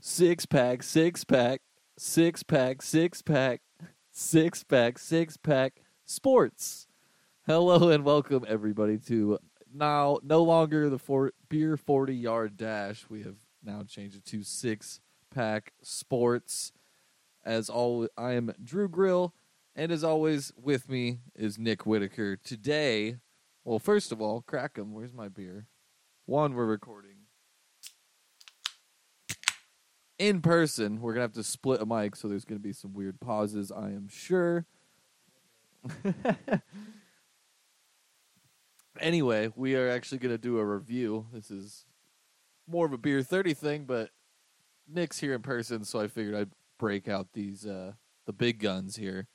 Six pack, six pack, six pack, six pack, six pack, six pack, sports. Hello and welcome everybody to now no longer the four, beer 40 yard dash. We have now changed it to six pack sports. As always, I am Drew Grill, and as always, with me is Nick Whitaker. Today, well, first of all, crack 'em. Where's my beer? One, we're recording in person. We're gonna have to split a mic, so there's gonna be some weird pauses. I am sure. anyway, we are actually gonna do a review. This is more of a beer thirty thing, but Nick's here in person, so I figured I'd break out these uh, the big guns here.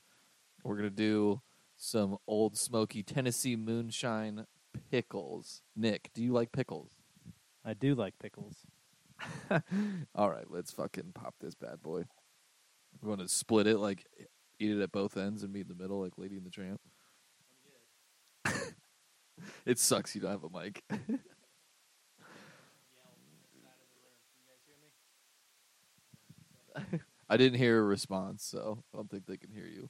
We're gonna do some old smoky Tennessee moonshine pickles. Nick, do you like pickles? I do like pickles. All right, let's fucking pop this bad boy. We're going to split it, like eat it at both ends and meet in the middle, like Lady and the Tramp. it sucks you don't have a mic. I didn't hear a response, so I don't think they can hear you.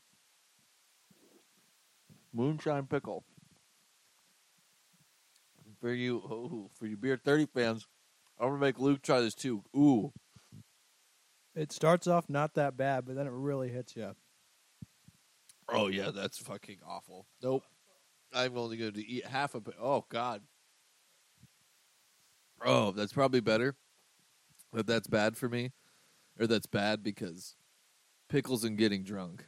Moonshine pickle. For you, oh, for you beer thirty fans, I'm gonna make Luke try this too. Ooh, It starts off not that bad, but then it really hits you. oh yeah, that's fucking awful. Nope, I'm only going to eat half of it. Oh god. Oh, that's probably better. But that's bad for me, or that's bad because pickles and getting drunk.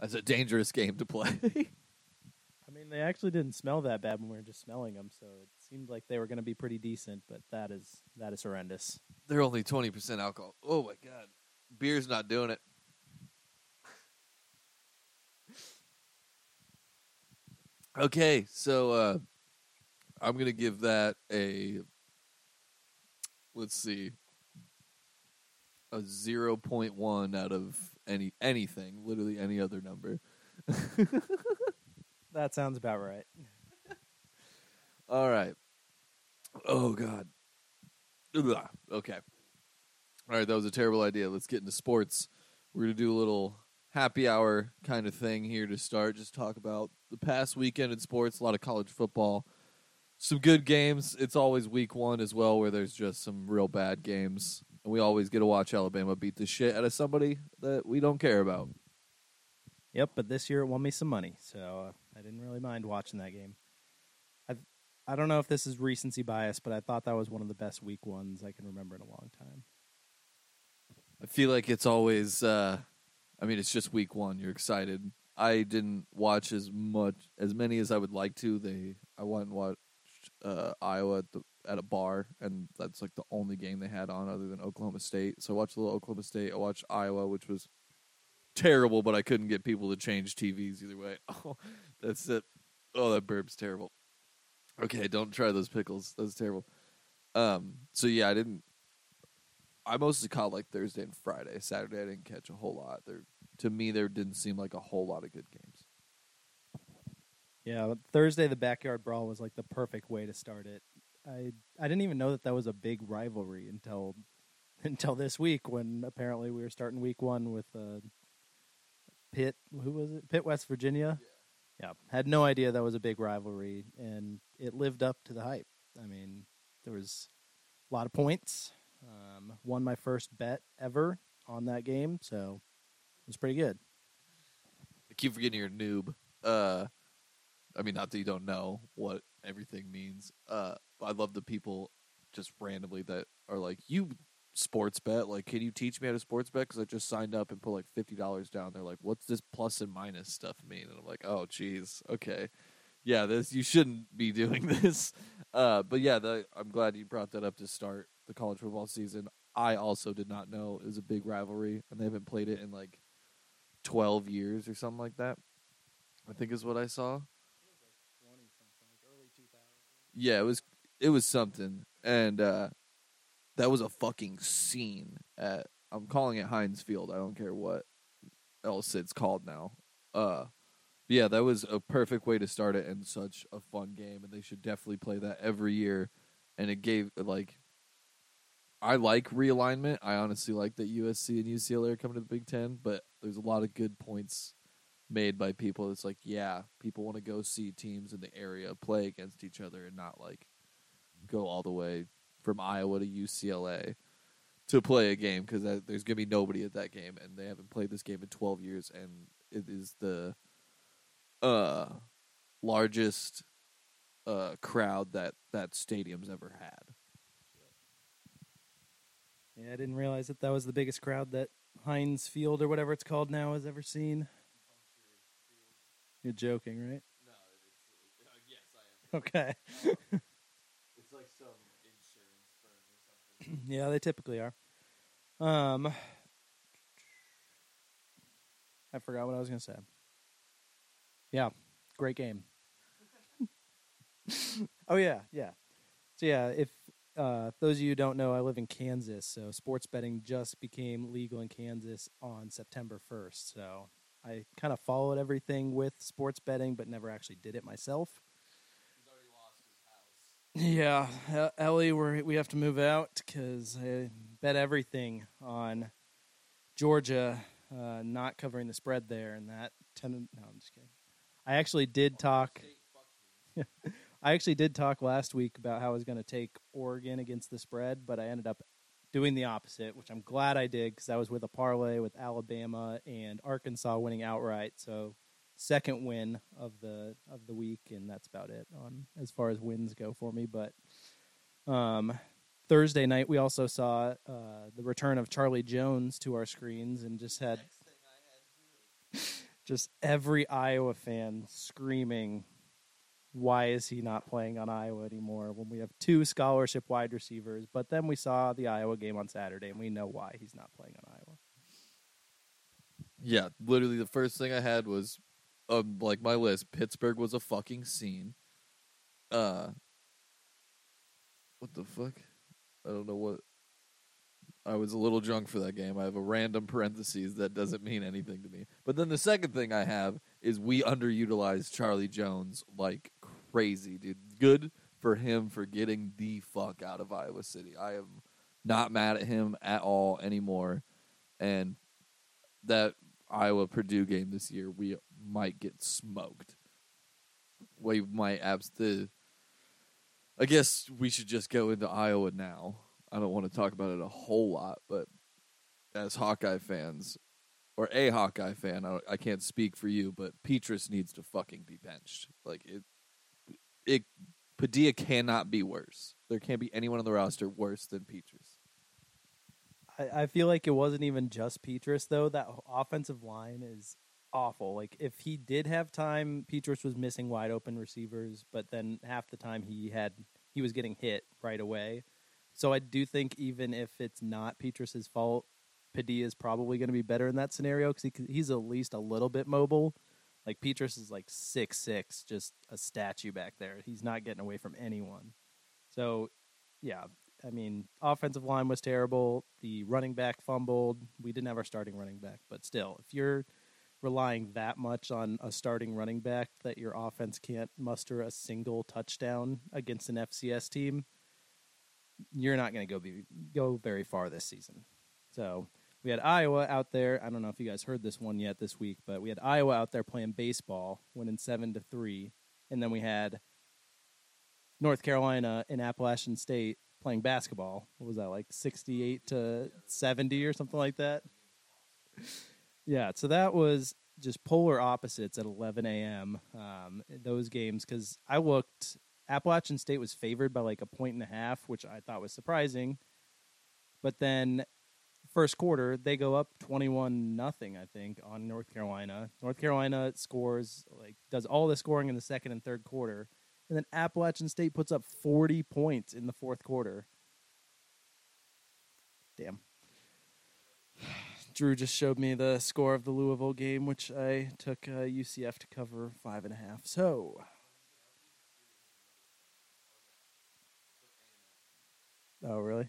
That's a dangerous game to play. I mean, they actually didn't smell that bad when we were just smelling them, so it seemed like they were going to be pretty decent. But that is that is horrendous. They're only twenty percent alcohol. Oh my god, beer's not doing it. okay, so uh, I'm gonna give that a let's see a zero point one out of any anything, literally any other number. That sounds about right. All right. Oh God. Okay. All right, that was a terrible idea. Let's get into sports. We're gonna do a little happy hour kind of thing here to start. Just talk about the past weekend in sports. A lot of college football, some good games. It's always week one as well, where there's just some real bad games, and we always get to watch Alabama beat the shit out of somebody that we don't care about. Yep, but this year it won me some money, so uh, I didn't really mind watching that game. I don't know if this is recency bias, but I thought that was one of the best week ones I can remember in a long time. I feel like it's always. Uh, I mean, it's just week one. You're excited. I didn't watch as much, as many as I would like to. They, I went and watched uh, Iowa at the at a bar, and that's like the only game they had on other than Oklahoma State. So I watched a little Oklahoma State. I watched Iowa, which was terrible, but I couldn't get people to change TVs either way. Oh, that's it. Oh, that burp's terrible. Okay, don't try those pickles. That's terrible. Um. So yeah, I didn't I mostly caught like Thursday and Friday. Saturday I didn't catch a whole lot. There to me there didn't seem like a whole lot of good games. Yeah, Thursday the backyard brawl was like the perfect way to start it. I I didn't even know that that was a big rivalry until until this week when apparently we were starting week one with uh, Pitt. Who was it? Pitt, West Virginia. Yeah, had no idea that was a big rivalry, and it lived up to the hype. I mean, there was a lot of points. Um, won my first bet ever on that game, so it was pretty good. I keep forgetting you're a noob. Uh I mean not that you don't know what everything means. Uh I love the people just randomly that are like, You sports bet, like can you teach me how to sports bet? Because I just signed up and put like fifty dollars down. They're like, What's this plus and minus stuff mean? And I'm like, Oh geez, okay. Yeah, this you shouldn't be doing this. Uh but yeah, the, I'm glad you brought that up to start the college football season. I also did not know it was a big rivalry, and they haven't played it in like twelve years or something like that. I think is what I saw. Yeah, it was it was something, and uh, that was a fucking scene at. I'm calling it Heinz Field. I don't care what else it's called now. Uh, yeah, that was a perfect way to start it and such a fun game, and they should definitely play that every year. And it gave like I like realignment. I honestly like that USC and UCLA are coming to the Big Ten, but there's a lot of good points made by people. It's like, yeah, people want to go see teams in the area play against each other and not like go all the way from Iowa to UCLA to play a game because there's going to be nobody at that game, and they haven't played this game in 12 years, and it is the uh largest uh crowd that that stadium's ever had. Yeah, I didn't realize that that was the biggest crowd that Heinz Field or whatever it's called now has ever seen. You're joking, right? No, it's, uh, yes, I am. Okay. it's like some insurance firm or something. yeah, they typically are. Um, I forgot what I was going to say. Yeah, great game. oh yeah, yeah. So yeah, if uh, those of you don't know, I live in Kansas, so sports betting just became legal in Kansas on September 1st. So I kind of followed everything with sports betting, but never actually did it myself. Yeah, Ellie, we we have to move out because I bet everything on Georgia uh, not covering the spread there, and that ten. No, I'm just kidding. I actually did talk. I actually did talk last week about how I was going to take Oregon against the spread, but I ended up doing the opposite, which I'm glad I did because I was with a parlay with Alabama and Arkansas winning outright. So second win of the of the week, and that's about it on as far as wins go for me. But um, Thursday night, we also saw uh, the return of Charlie Jones to our screens, and just had just every Iowa fan screaming why is he not playing on Iowa anymore when we have two scholarship wide receivers? But then we saw the Iowa game on Saturday, and we know why he's not playing on Iowa. Yeah, literally the first thing I had was um, like my list. Pittsburgh was a fucking scene. Uh, what the fuck? I don't know what. I was a little drunk for that game. I have a random parentheses that doesn't mean anything to me. But then the second thing I have is we underutilized Charlie Jones like crazy, dude. Good for him for getting the fuck out of Iowa City. I am not mad at him at all anymore. And that Iowa Purdue game this year, we might get smoked. We might abs the. I guess we should just go into Iowa now. I don't want to talk about it a whole lot, but as Hawkeye fans, or a Hawkeye fan, I, I can't speak for you, but Petras needs to fucking be benched. Like it, it Padilla cannot be worse. There can't be anyone on the roster worse than Petras. I, I feel like it wasn't even just Petras though. That offensive line is awful. Like if he did have time, Petras was missing wide open receivers, but then half the time he had he was getting hit right away. So I do think even if it's not Petras's fault, Padilla is probably going to be better in that scenario because he, he's at least a little bit mobile. Like Petras is like six six, just a statue back there. He's not getting away from anyone. So, yeah, I mean, offensive line was terrible. The running back fumbled. We didn't have our starting running back, but still, if you're relying that much on a starting running back that your offense can't muster a single touchdown against an FCS team, you're not going to go be go very far this season. So we had Iowa out there. I don't know if you guys heard this one yet this week, but we had Iowa out there playing baseball, winning seven to three, and then we had North Carolina and Appalachian State playing basketball. What was that like, sixty-eight to seventy or something like that? Yeah, so that was just polar opposites at 11 a.m. Um, those games because I looked. Appalachian State was favored by like a point and a half, which I thought was surprising. But then first quarter, they go up 21 nothing, I think, on North Carolina. North Carolina scores, like, does all the scoring in the second and third quarter. And then Appalachian State puts up 40 points in the fourth quarter. Damn. Drew just showed me the score of the Louisville game, which I took uh, UCF to cover five and a half. So. Oh, really?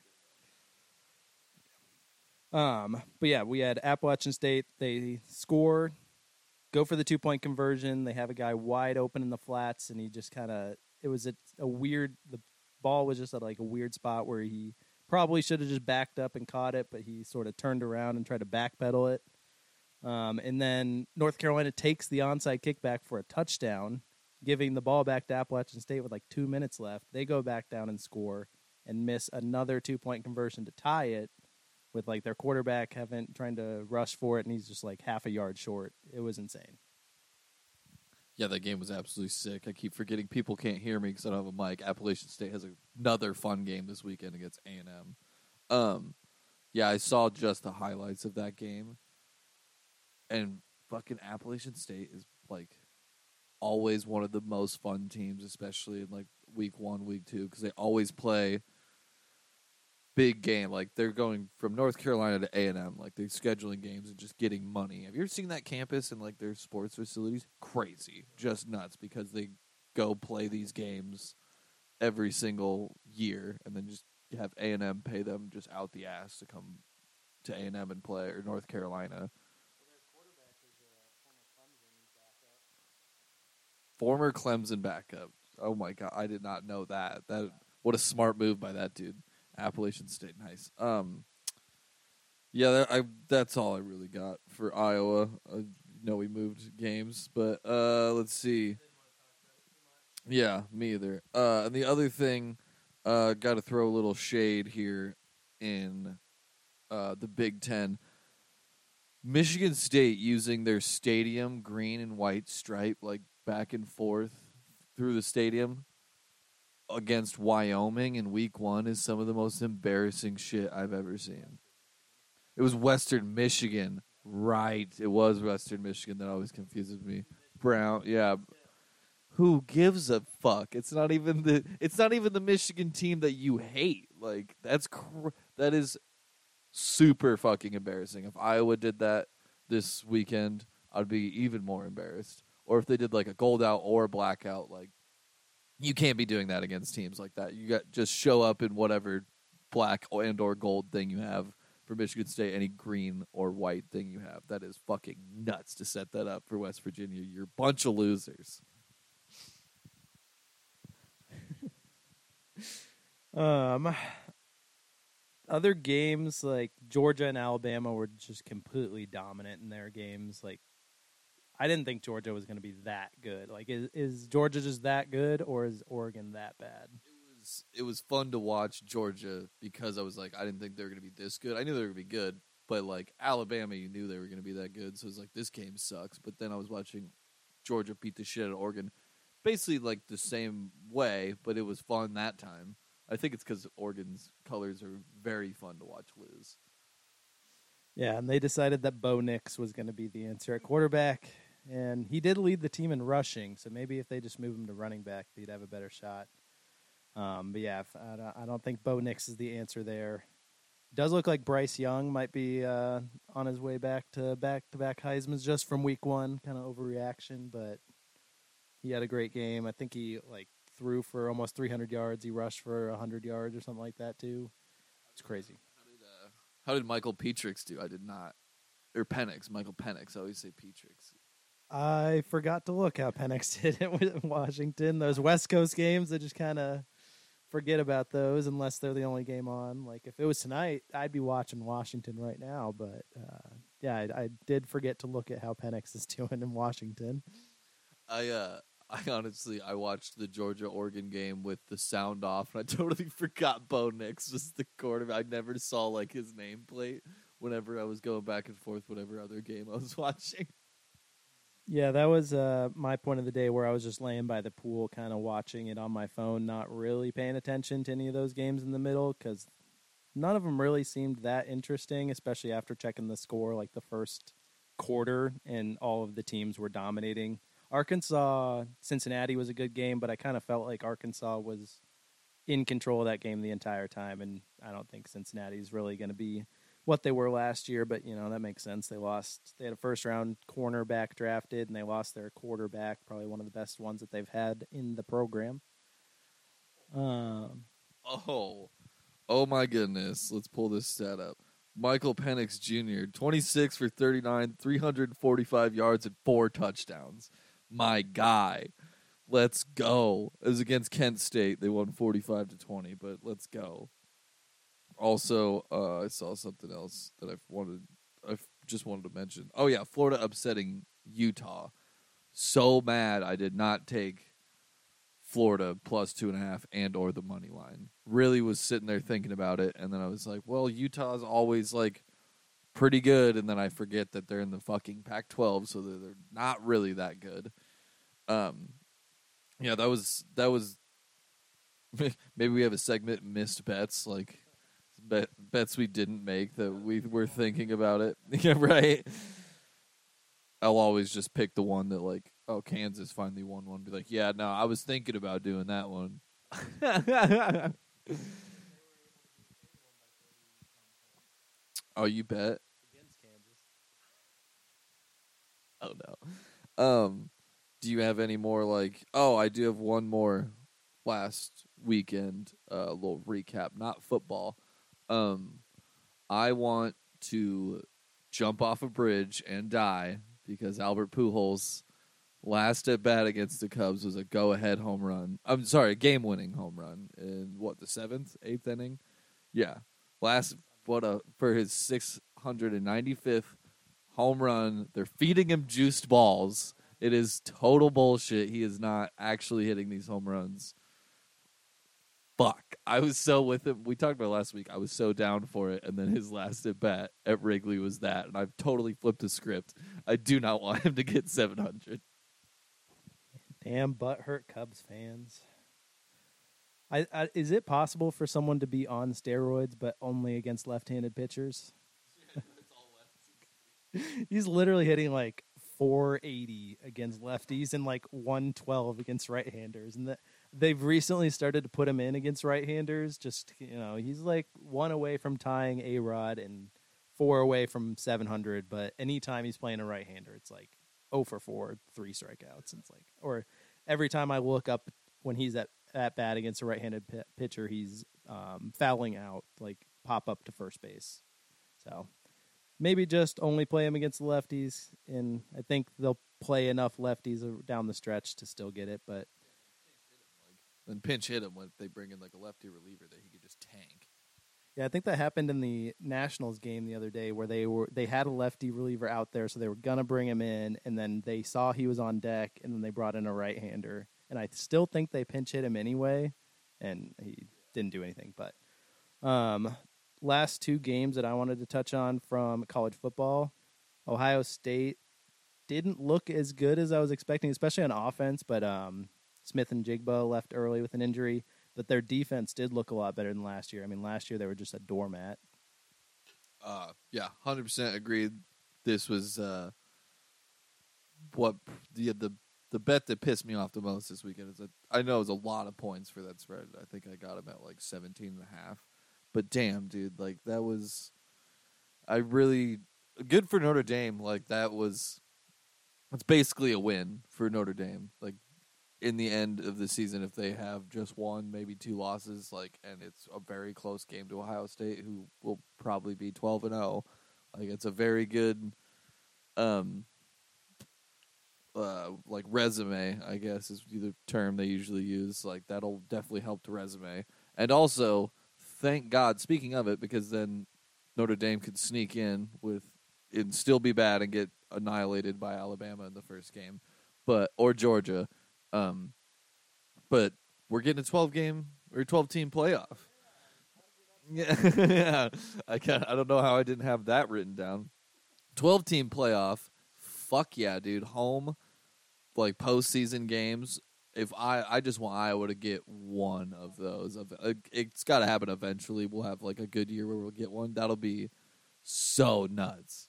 Um, but yeah, we had Appalachian State. They score, go for the two point conversion. They have a guy wide open in the flats, and he just kind of it was a, a weird. The ball was just at like a weird spot where he probably should have just backed up and caught it, but he sort of turned around and tried to backpedal it. Um, and then North Carolina takes the onside kickback for a touchdown, giving the ball back to Appalachian State with like two minutes left. They go back down and score and miss another two point conversion to tie it with like their quarterback having trying to rush for it and he's just like half a yard short. It was insane. Yeah, that game was absolutely sick. I keep forgetting people can't hear me because I don't have a mic. Appalachian State has another fun game this weekend against A and M. Um, yeah, I saw just the highlights of that game, and fucking Appalachian State is like always one of the most fun teams, especially in like week one, week two, because they always play big game. Like they're going from North Carolina to A and M. Like they're scheduling games and just getting money. Have you ever seen that campus and like their sports facilities? Crazy, just nuts because they go play these games every single year and then just have A and M pay them just out the ass to come to A and M and play or North Carolina. Former Clemson backup. Oh my god, I did not know that. That what a smart move by that dude. Appalachian State, nice. Um, yeah, that, I that's all I really got for Iowa. I know we moved games, but uh, let's see. Yeah, me either. Uh, and the other thing, uh, got to throw a little shade here in uh, the Big Ten. Michigan State using their stadium green and white stripe like back and forth through the stadium against Wyoming in week one is some of the most embarrassing shit I've ever seen. It was Western Michigan, right? It was Western Michigan that always confuses me. Brown, yeah. Who gives a fuck? It's not even the it's not even the Michigan team that you hate. Like that's cr- that is super fucking embarrassing. If Iowa did that this weekend, I'd be even more embarrassed. Or if they did like a gold out or blackout, like you can't be doing that against teams like that. You got just show up in whatever black and or gold thing you have for Michigan State, any green or white thing you have. That is fucking nuts to set that up for West Virginia. You're a bunch of losers. Um, other games like Georgia and Alabama were just completely dominant in their games. Like, I didn't think Georgia was going to be that good. Like, is is Georgia just that good, or is Oregon that bad? It was it was fun to watch Georgia because I was like I didn't think they were going to be this good. I knew they were going to be good, but like Alabama, you knew they were going to be that good. So it was like this game sucks. But then I was watching Georgia beat the shit out of Oregon, basically like the same way, but it was fun that time. I think it's because Oregon's colors are very fun to watch lose. Yeah, and they decided that Bo Nix was going to be the answer at quarterback, and he did lead the team in rushing. So maybe if they just move him to running back, they'd have a better shot. Um, but yeah, I, don't, think Bo Nix is the answer there. Does look like Bryce Young might be uh, on his way back to back to back Heisman's just from week one, kind of overreaction, but he had a great game. I think he like threw for almost 300 yards. He rushed for 100 yards or something like that too. It's crazy. How did uh, how did Michael Petrix do? I did not. Or Penix, Michael Penix. I always say Petrix. I forgot to look how Penix did it with Washington. Those West Coast games, I just kind of forget about those unless they're the only game on. Like if it was tonight, I'd be watching Washington right now. But uh, yeah, I, I did forget to look at how Penix is doing in Washington. I uh I honestly I watched the Georgia Oregon game with the sound off and I totally forgot Bo Nix was the quarterback. I never saw like his nameplate whenever I was going back and forth whatever other game I was watching. Yeah, that was uh, my point of the day where I was just laying by the pool, kind of watching it on my phone, not really paying attention to any of those games in the middle because none of them really seemed that interesting, especially after checking the score like the first quarter and all of the teams were dominating. Arkansas Cincinnati was a good game, but I kind of felt like Arkansas was in control of that game the entire time, and I don't think Cincinnati's really going to be what they were last year. But you know that makes sense. They lost. They had a first round cornerback drafted, and they lost their quarterback, probably one of the best ones that they've had in the program. Um, Oh. Oh my goodness. Let's pull this stat up. Michael Penix Jr., 26 for 39, 345 yards and four touchdowns. My guy. Let's go. It was against Kent State. They won 45 to 20, but let's go. Also, uh, I saw something else that I wanted. I just wanted to mention. Oh yeah, Florida upsetting Utah. So mad I did not take Florida plus two and a half and or the money line. Really was sitting there thinking about it, and then I was like, well, Utah's always like pretty good, and then I forget that they're in the fucking Pac-12, so they're, they're not really that good. Um, yeah, that was that was. Maybe we have a segment missed bets like bet, bets we didn't make that we were thinking about it. yeah, right. I'll always just pick the one that like, oh, Kansas finally won one. Be like, yeah, no, I was thinking about doing that one. oh, you bet. Against Kansas. Oh no. Um, do you have any more like? Oh, I do have one more. Last weekend, a uh, little recap. Not football. Um, I want to jump off a bridge and die because Albert Pujols last at bat against the Cubs was a go ahead home run. I'm sorry, a game winning home run in what the seventh, eighth inning. Yeah, last what a for his six hundred and ninety fifth home run. They're feeding him juiced balls. It is total bullshit. He is not actually hitting these home runs fuck. I was so with him. We talked about last week. I was so down for it, and then his last at bat at Wrigley was that, and I've totally flipped the script. I do not want him to get seven hundred. Damn butthurt Cubs fans. I, I, is it possible for someone to be on steroids but only against left-handed pitchers? He's literally hitting like 480 against lefties and like 112 against right-handers, and that they've recently started to put him in against right-handers. Just you know, he's like one away from tying A-Rod and four away from 700. But anytime he's playing a right-hander, it's like 0 for 4, three strikeouts. It's like, or every time I look up when he's at at bat against a right-handed p- pitcher, he's um, fouling out, like pop up to first base. So maybe just only play him against the lefties, and I think they'll play enough lefties down the stretch to still get it. But and pinch hit him when they bring in like a lefty reliever that he could just tank. Yeah, I think that happened in the Nationals game the other day where they were they had a lefty reliever out there, so they were gonna bring him in, and then they saw he was on deck, and then they brought in a right hander, and I still think they pinch hit him anyway, and he didn't do anything. But um, last two games that I wanted to touch on from college football, Ohio State didn't look as good as I was expecting, especially on offense, but um, Smith-Njigba left early with an injury, but their defense did look a lot better than last year. I mean, last year they were just a doormat. Uh, yeah, hundred percent agreed. This was uh, what the the the bet that pissed me off the most this weekend is that I know it was a lot of points for that spread. I think I got him at like 17 and a half. But damn, dude, like that was I really good for Notre Dame. Like that was it's basically a win for Notre Dame. Like in the end of the season if they have just one, maybe two losses, like, and it's a very close game to Ohio State, who will probably be twelve and zero. Oh. Like, it's a very good, um, uh, like resume, I guess is the term they usually use. Like, that'll definitely help the resume, and also, thank God. Speaking of it, because then Notre Dame could sneak in with and still be bad and get annihilated by Alabama in the first game, but or Georgia um, but we're getting a 12 game or 12 team playoff. Yeah, yeah. I can't. I don't know how I didn't have that written down. 12 team playoff. Fuck yeah, dude. Home, like postseason games. If I, I just want Iowa to get one of those. Uh, it's got to happen eventually. We'll have like a good year where we'll get one. That'll be so nuts.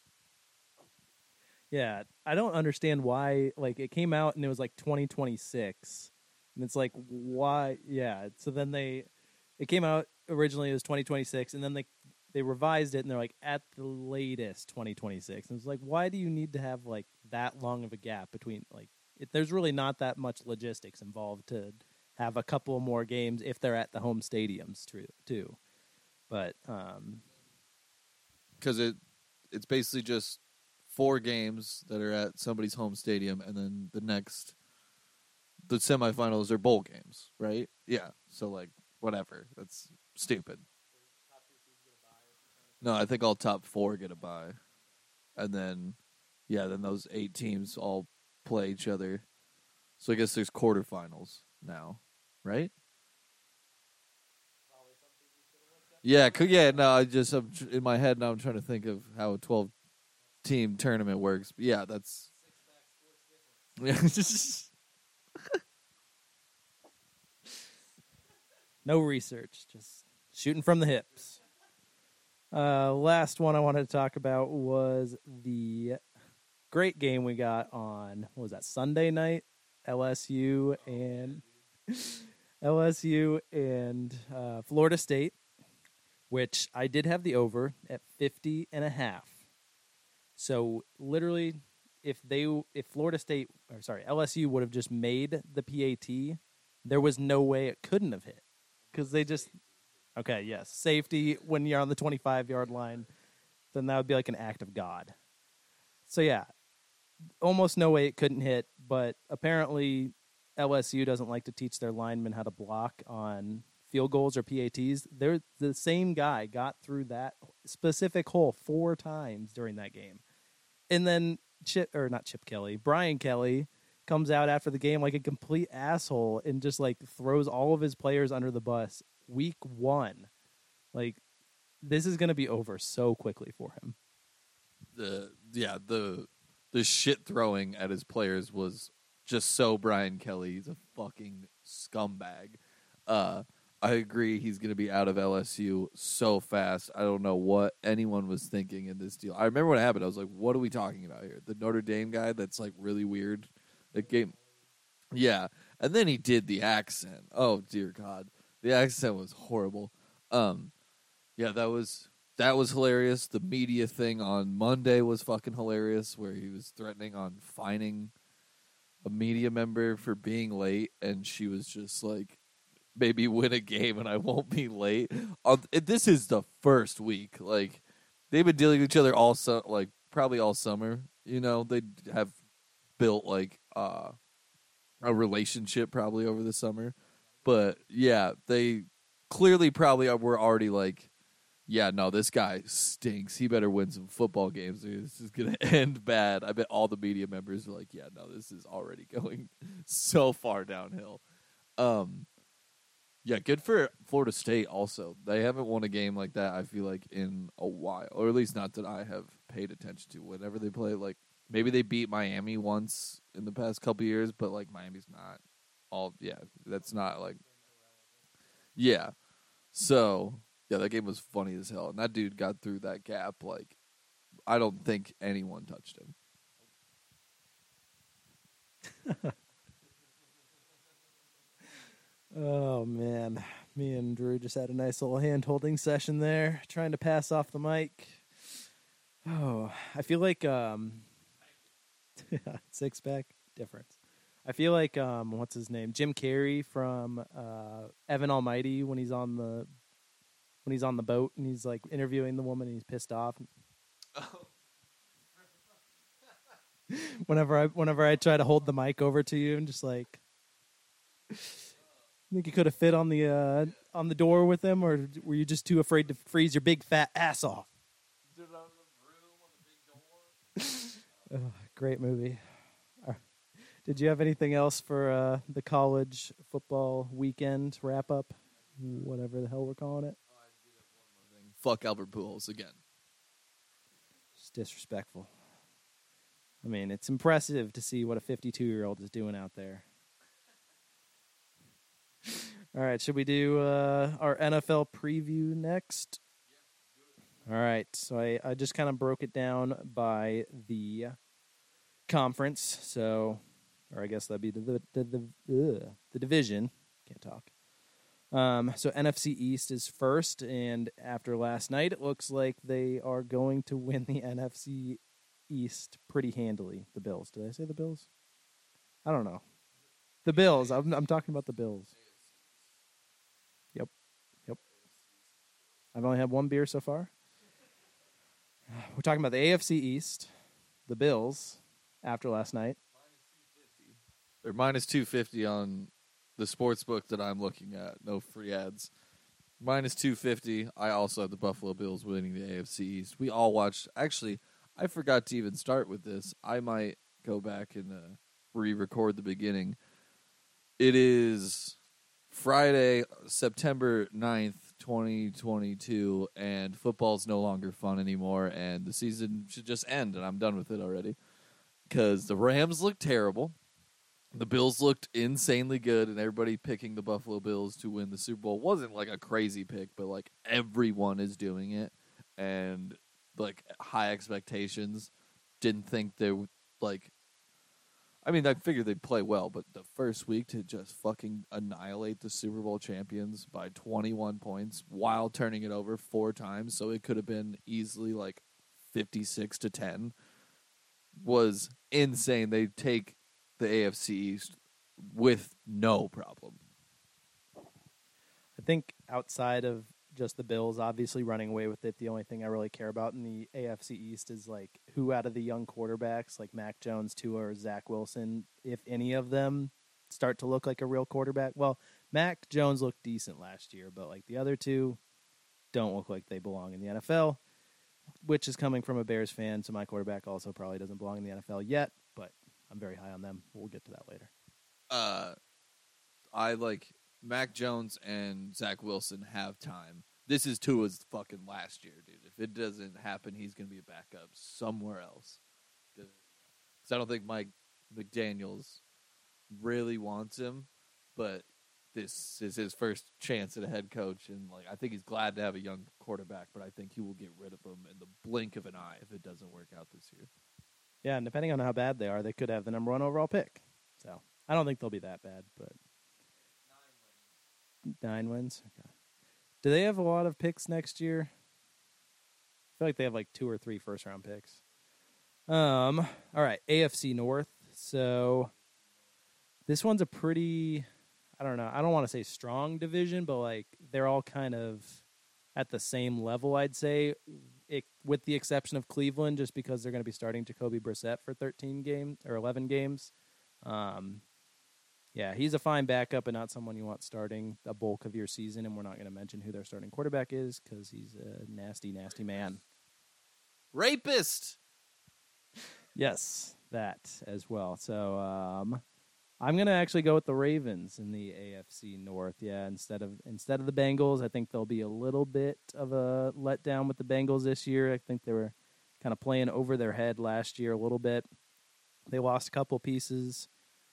Yeah, I don't understand why. Like, it came out and it was like 2026, and it's like, why? Yeah. So then they, it came out originally it was 2026, and then they they revised it and they're like at the latest 2026. And it's like, why do you need to have like that long of a gap between like? It, there's really not that much logistics involved to have a couple more games if they're at the home stadiums too. But um, because it it's basically just four games that are at somebody's home stadium, and then the next, the semifinals are bowl games, right? Yeah. So like whatever. That's stupid. No, I think all top four get a bye, and then yeah, then those eight teams all play each other. So I guess there's quarterfinals now, right? Yeah, yeah. No, I just I'm in my head now. I'm trying to think of how a 12 team tournament works. Yeah, that's. No research, just shooting from the hips. Uh, last one I wanted to talk about was the great game we got on what was that Sunday night? LSU and LSU and uh, Florida State, which I did have the over at 50 and a half. So literally, if they if Florida State or sorry LSU would have just made the PAT, there was no way it couldn't have hit. Because they just okay yes safety when you're on the 25 yard line then that would be like an act of god. So yeah almost no way it couldn't hit but apparently lsu doesn't like to teach their linemen how to block on field goals or pats they're the same guy got through that specific hole four times during that game and then chip or not chip kelly brian kelly comes out after the game like a complete asshole and just like throws all of his players under the bus week one like this is going to be over so quickly for him the yeah the the shit throwing at his players was just so Brian Kelly. He's a fucking scumbag. Uh, I agree. He's going to be out of LSU so fast. I don't know what anyone was thinking in this deal. I remember when it happened. I was like, "What are we talking about here?" The Notre Dame guy that's like really weird. The game, yeah. And then he did the accent. Oh dear God, the accent was horrible. Um, yeah, that was that was hilarious. The media thing on Monday was fucking hilarious, where he was threatening on fining a media member for being late, and she was just like, "Maybe win a game, and I won't be late." Uh, this is the first week. Like they've been dealing with each other all su- like probably all summer. You know, they have built like uh, a relationship probably over the summer, but yeah, they clearly probably were already like yeah, no, this guy stinks. He better win some football games. This is gonna end bad. I bet all the media members are like, yeah, no, this is already going so far downhill. Um, yeah, good for Florida State. Also, they haven't won a game like that. I feel like in a while, or at least not that I have paid attention to. Whenever they play, like maybe they beat Miami once in the past couple years, but like Miami's not all. Yeah, that's not like. Yeah, so yeah, that game was funny as hell, and that dude got through that gap like I don't think anyone touched him. oh man. Me and drew just had a nice little hand holding session there trying to pass off the mic. Oh i feel like um six pack difference. I feel like um what's his name? Jim carrey from uh evan almighty when he's on the when he's on the boat and he's like interviewing the woman and he's pissed off. Oh. whenever i whenever i try to hold the mic over to you and just like think you could have fit on the uh, on the door with him, or were you just too afraid to freeze your big fat ass off? Great movie. Uh, Did you have anything else for uh, the college football weekend wrap up? Whatever the hell we're calling it. Fuck Albert Pujols again. It's disrespectful. I mean, it's impressive to see what a 52 year old is doing out there. All right, should we do uh, our NFL preview next? All right, so I, I just kind of broke it down by the conference. So, or I guess that'd be the the the, the, the division. Can't talk. Um, so NFC East is first, and after last night, it looks like they are going to win the NFC East pretty handily. The Bills. Did I say the Bills? I don't know. The Bills. I'm I'm talking about the Bills. Yep. Yep. I've only had one beer so far. We're talking about the AFC East, the Bills, after last night. They're minus two fifty on the sports book that I'm looking at. No free ads. Minus 250. I also have the Buffalo Bills winning the AFC East. We all watched. Actually, I forgot to even start with this. I might go back and uh, re record the beginning. It is Friday, September 9th, 2022, and football's no longer fun anymore, and the season should just end, and I'm done with it already. Because the Rams look terrible. The Bills looked insanely good, and everybody picking the Buffalo Bills to win the Super Bowl wasn't like a crazy pick, but like everyone is doing it, and like high expectations. Didn't think they would like. I mean, I figured they'd play well, but the first week to just fucking annihilate the Super Bowl champions by 21 points while turning it over four times, so it could have been easily like 56 to 10 was insane. They take the AFC East with no problem. I think outside of just the Bills, obviously running away with it, the only thing I really care about in the AFC East is like who out of the young quarterbacks, like Mac Jones, Tua, or Zach Wilson, if any of them start to look like a real quarterback. Well, Mac Jones looked decent last year, but like the other two don't look like they belong in the NFL, which is coming from a Bears fan. So my quarterback also probably doesn't belong in the NFL yet, but I'm very high on them. We'll get to that later. Uh, I like Mac Jones and Zach Wilson have time. This is Tua's fucking last year, dude. If it doesn't happen, he's going to be a backup somewhere else. Because I don't think Mike McDaniels really wants him, but this is his first chance at a head coach, and like I think he's glad to have a young quarterback, but I think he will get rid of him in the blink of an eye if it doesn't work out this year. Yeah, and depending on how bad they are, they could have the number one overall pick. So I don't think they'll be that bad, but nine wins. Okay. Do they have a lot of picks next year? I feel like they have like two or three first round picks. Um. All right, AFC North. So this one's a pretty. I don't know. I don't want to say strong division, but like they're all kind of at the same level. I'd say, it, with the exception of Cleveland, just because they're going to be starting Jacoby Brissett for 13 games or 11 games. Um, yeah, he's a fine backup and not someone you want starting the bulk of your season. And we're not going to mention who their starting quarterback is because he's a nasty, nasty man. Rapist. Yes, that as well. So um, I'm going to actually go with the Ravens in the AFC North. Yeah, instead of instead of the Bengals, I think there'll be a little bit of a letdown with the Bengals this year. I think they were kind of playing over their head last year a little bit. They lost a couple pieces.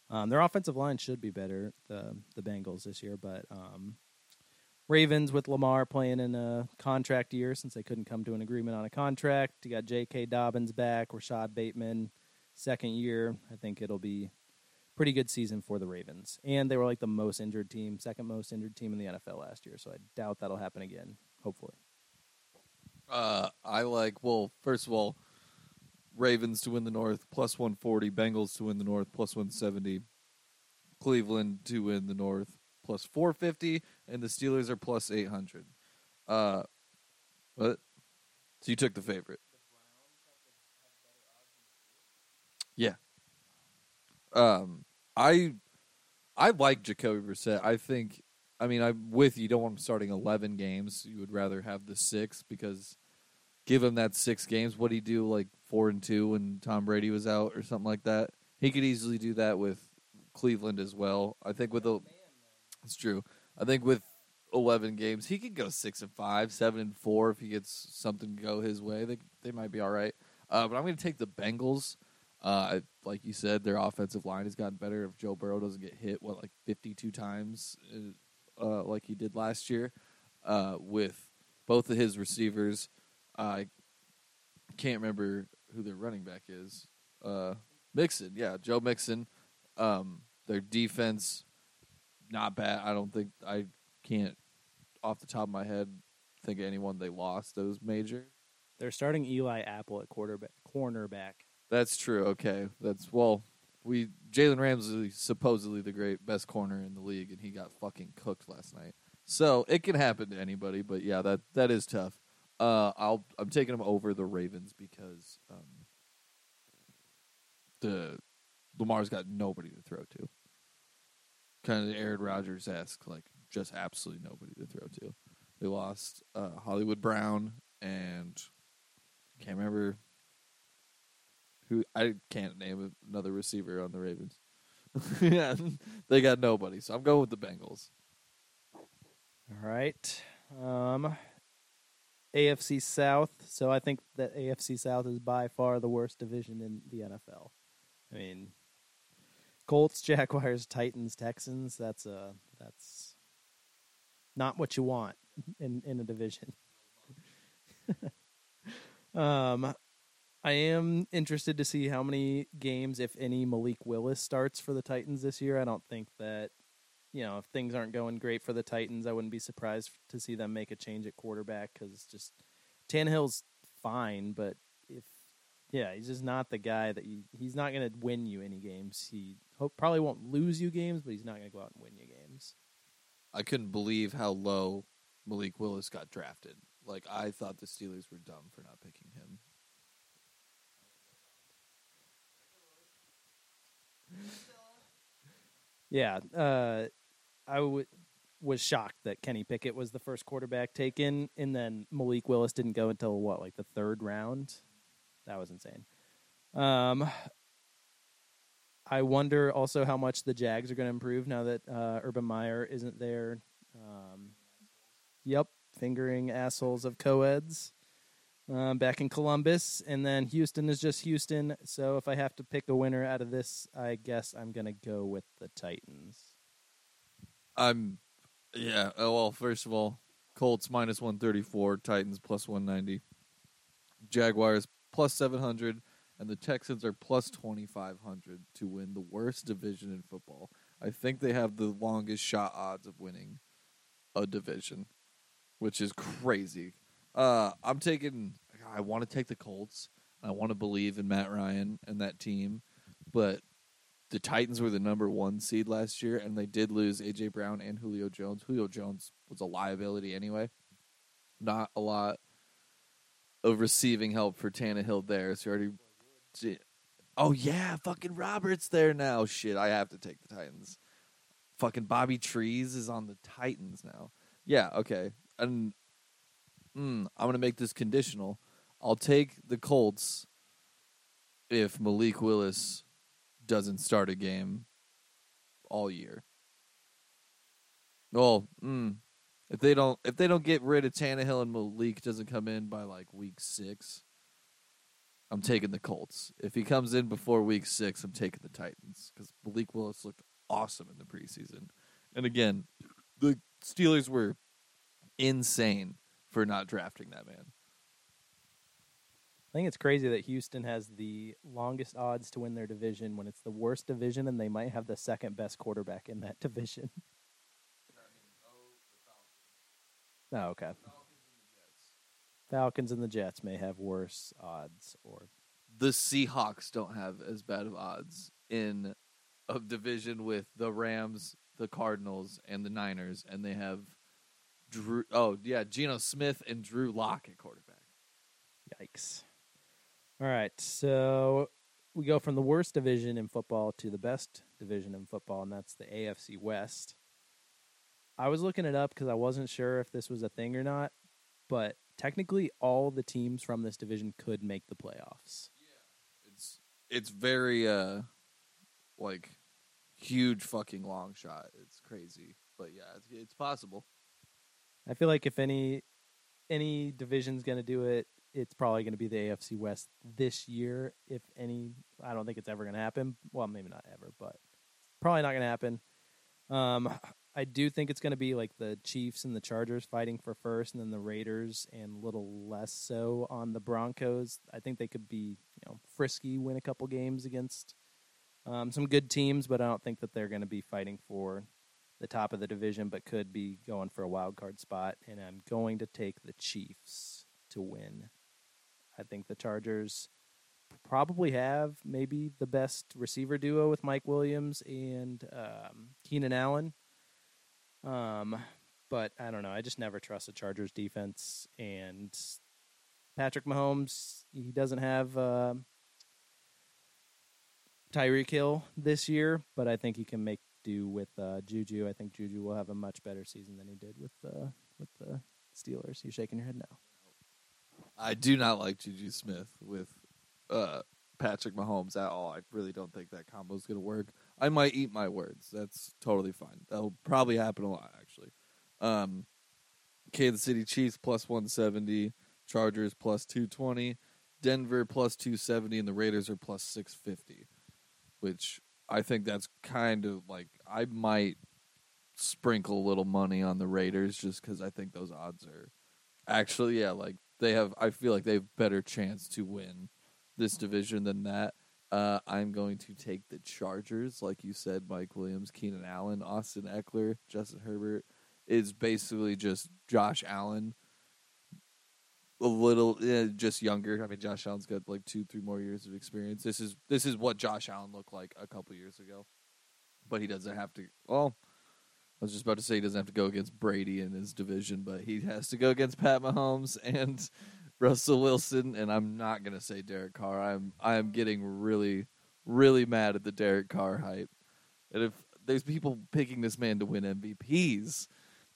Um, their offensive line should be better, the the Bengals this year, but um, Ravens with Lamar playing in a contract year since they couldn't come to an agreement on a contract. You got J.K. Dobbins back, Rashod Bateman, second year. I think it'll be pretty good season for the Ravens. And they were like the most injured team, second most injured team in the NFL last year. So I doubt that'll happen again. Hopefully. Uh, I like. Well, first of all, Ravens to win the North plus one forty. Bengals to win the North plus one seventy. Cleveland to win the North plus four fifty, and the Steelers are plus eight hundred. Uh, what? So you took the favorite? Yeah. Um, I I like Jacoby Brissett. I think. I mean, I'm with you. You don't want him starting eleven games. You would rather have the six because give him that six games. What he do like four and two when Tom Brady was out or something like that? He could easily do that with Cleveland as well. I think with the it's true. I think with eleven games, he could go six and five, seven and four if he gets something to go his way. They they might be all right. Uh, but I'm going to take the Bengals. Uh, like you said, their offensive line has gotten better. If Joe Burrow doesn't get hit, what like 52 times, uh, like he did last year, uh, with both of his receivers, I can't remember who their running back is. Uh, Mixon, yeah, Joe Mixon. Um, their defense, not bad. I don't think I can't off the top of my head think of anyone they lost that was major. They're starting Eli Apple at quarterback, cornerback. That's true. Okay, that's well. We Jalen Ramsey supposedly the great best corner in the league, and he got fucking cooked last night. So it can happen to anybody, but yeah, that that is tough. Uh, I'll I'm taking them over the Ravens because um, the Lamar's got nobody to throw to. Kind of Aaron Rodgers esque, like just absolutely nobody to throw to. They lost uh, Hollywood Brown and can't remember who. I can't name another receiver on the Ravens. yeah, they got nobody. So I'm going with the Bengals. All right. Um, AFC South. So I think that AFC South is by far the worst division in the NFL. I mean, Colts, Jaguars, Titans, Texans. That's a that's not what you want in in a division. um, I am interested to see how many games, if any, Malik Willis starts for the Titans this year. I don't think that you know, if things aren't going great for the Titans, I wouldn't be surprised to see them make a change at quarterback because just Tannehill's fine, but if yeah, he's just not the guy that you. He's not going to win you any games. He hope, probably won't lose you games, but he's not going to go out and win you games. I couldn't believe how low Malik Willis got drafted. Like I thought the Steelers were dumb for not picking him. Yeah, uh, I w- was shocked that Kenny Pickett was the first quarterback taken, and then Malik Willis didn't go until what, like the third round. That was insane. Um, I wonder also how much the Jags are going to improve now that uh, Urban Meyer isn't there. Um, yep, fingering assholes of co-eds um, back in Columbus, and then Houston is just Houston. So if I have to pick a winner out of this, I guess I'm going to go with the Titans. I'm, yeah. Oh, well, first of all, Colts minus one thirty four, Titans plus one ninety, Jaguars plus seven hundred, and the Texans are plus twenty five hundred to win the worst division in football. I think they have the longest shot odds of winning a division, which is crazy. Uh, I'm taking. I want to take the Colts. I want to believe in Matt Ryan and that team, but the Titans were the number one seed last year, and they did lose AJ Brown and Julio Jones. Julio Jones was a liability anyway. Not a lot of receiving help for Tannehill there. So already. Oh yeah, fucking Roberts there now. Shit, I have to take the Titans. Fucking Bobby Trees is on the Titans now. Yeah, okay. And mm, I'm gonna make this conditional. I'll take the Colts if Malik Willis doesn't start a game all year. Well, mm, if they don't if they don't get rid of Tannehill and Malik doesn't come in by like week six, I'm taking the Colts. If he comes in before week six, I'm taking the Titans because Malik Willis looked awesome in the preseason. And again, the Steelers were insane for not drafting that man. I think it's crazy that Houston has the longest odds to win their division when it's the worst division and they might have the second best quarterback in that division. oh, okay. Falcons and the Jets may have worse odds or The Seahawks don't have as bad of odds in a division with the Rams, the Cardinals, and the Niners, and they have Drew. Oh yeah, Geno Smith and Drew Lock at quarterback. Yikes. All right, so we go from the worst division in football to the best division in football, and that's the AFC West. I was looking it up because I wasn't sure if this was a thing or not, but technically, all the teams from this division could make the playoffs. It's it's very uh like huge fucking long shot. It's crazy, but yeah, it's, it's possible. I feel like if any any division's going to do it, it's probably going to be the AFC West this year. If any, I don't think it's ever going to happen. Well, maybe not ever, but probably not going to happen. Um, I do think it's going to be like the Chiefs and the Chargers fighting for first, and then the Raiders, and little less so on the Broncos. I think they could be, you know, frisky, win a couple games against um, some good teams, but I don't think that they're going to be fighting for the top of the division, but could be going for a wild card spot. And I'm going to take the Chiefs to win. I think the Chargers probably have maybe the best receiver duo with Mike Williams and um, Keenan Allen. Um, but I don't know. I just never trust the Chargers defense. And Patrick Mahomes, he doesn't have uh, Tyreek Hill this year, but I think he can make do with uh, Juju. I think Juju will have a much better season than he did with uh, with the Steelers. You shaking your head no? I do not like Juju Smith with uh, Patrick Mahomes at all. I really don't think that combo is going to work. I might eat my words. That's totally fine. That'll probably happen a lot, actually. Um, Kansas City Chiefs plus 170, Chargers plus 220, Denver plus 270, and the Raiders are plus 650, which I think that's kind of like I might sprinkle a little money on the Raiders just because I think those odds are actually, yeah, like they have, I feel like they have better chance to win this division than that. Uh, I'm going to take the Chargers, like you said, Mike Williams, Keenan Allen, Austin Ekeler, Justin Herbert is basically just Josh Allen, a little eh, just younger. I mean, Josh Allen's got like two, three more years of experience. This is this is what Josh Allen looked like a couple years ago, but he doesn't have to. Well, I was just about to say he doesn't have to go against Brady in his division, but he has to go against Pat Mahomes and Russell Wilson. And I'm not gonna say Derek Carr. I'm I'm getting really, really mad at the Derek Carr hype. And if there's people picking this man to win MVPs,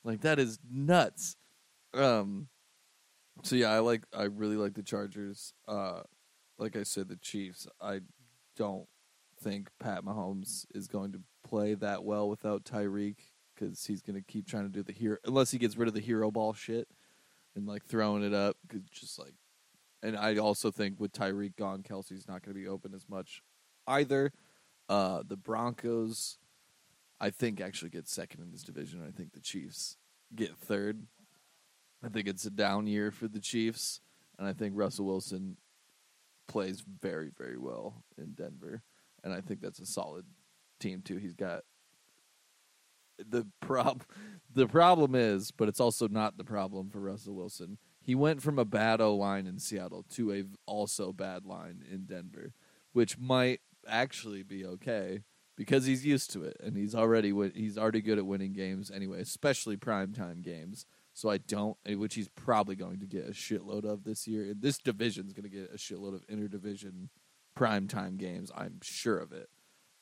like that is nuts. Um so yeah, I like I really like the Chargers. Uh like I said the Chiefs. I don't think Pat Mahomes is going to play that well without Tyreek cuz he's going to keep trying to do the hero unless he gets rid of the hero ball shit and like throwing it up just like and I also think with Tyreek gone Kelce's not going to be open as much either. Uh the Broncos I think actually get second in this division. I think the Chiefs get third. I think it's a down year for the Chiefs, and I think Russell Wilson plays very, very well in Denver, and I think that's a solid team too. He's got the prob the problem is, but it's also not the problem for Russell Wilson. He went from a bad O line in Seattle to a also bad line in Denver, which might actually be okay because he's used to it and he's already he's already good at winning games anyway, especially primetime games. So I don't, eh, which he's probably going to get a shitload of this year. This division's going to get a shitload of interdivision primetime games. I'm sure of it.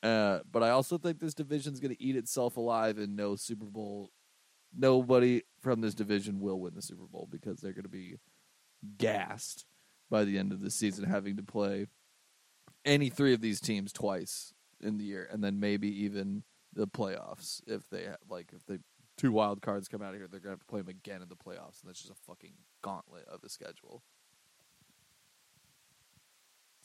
Uh, but I also think this division's going to eat itself alive, and no Super Bowl. Nobody from this division will win the Super Bowl because they're going to be gassed by the end of the season, having to play any three of these teams twice in the year, and then maybe even the playoffs if they have, like if they two wild cards come out of here, they're gonna have to play them again in the playoffs, and that's just a fucking gauntlet of a schedule.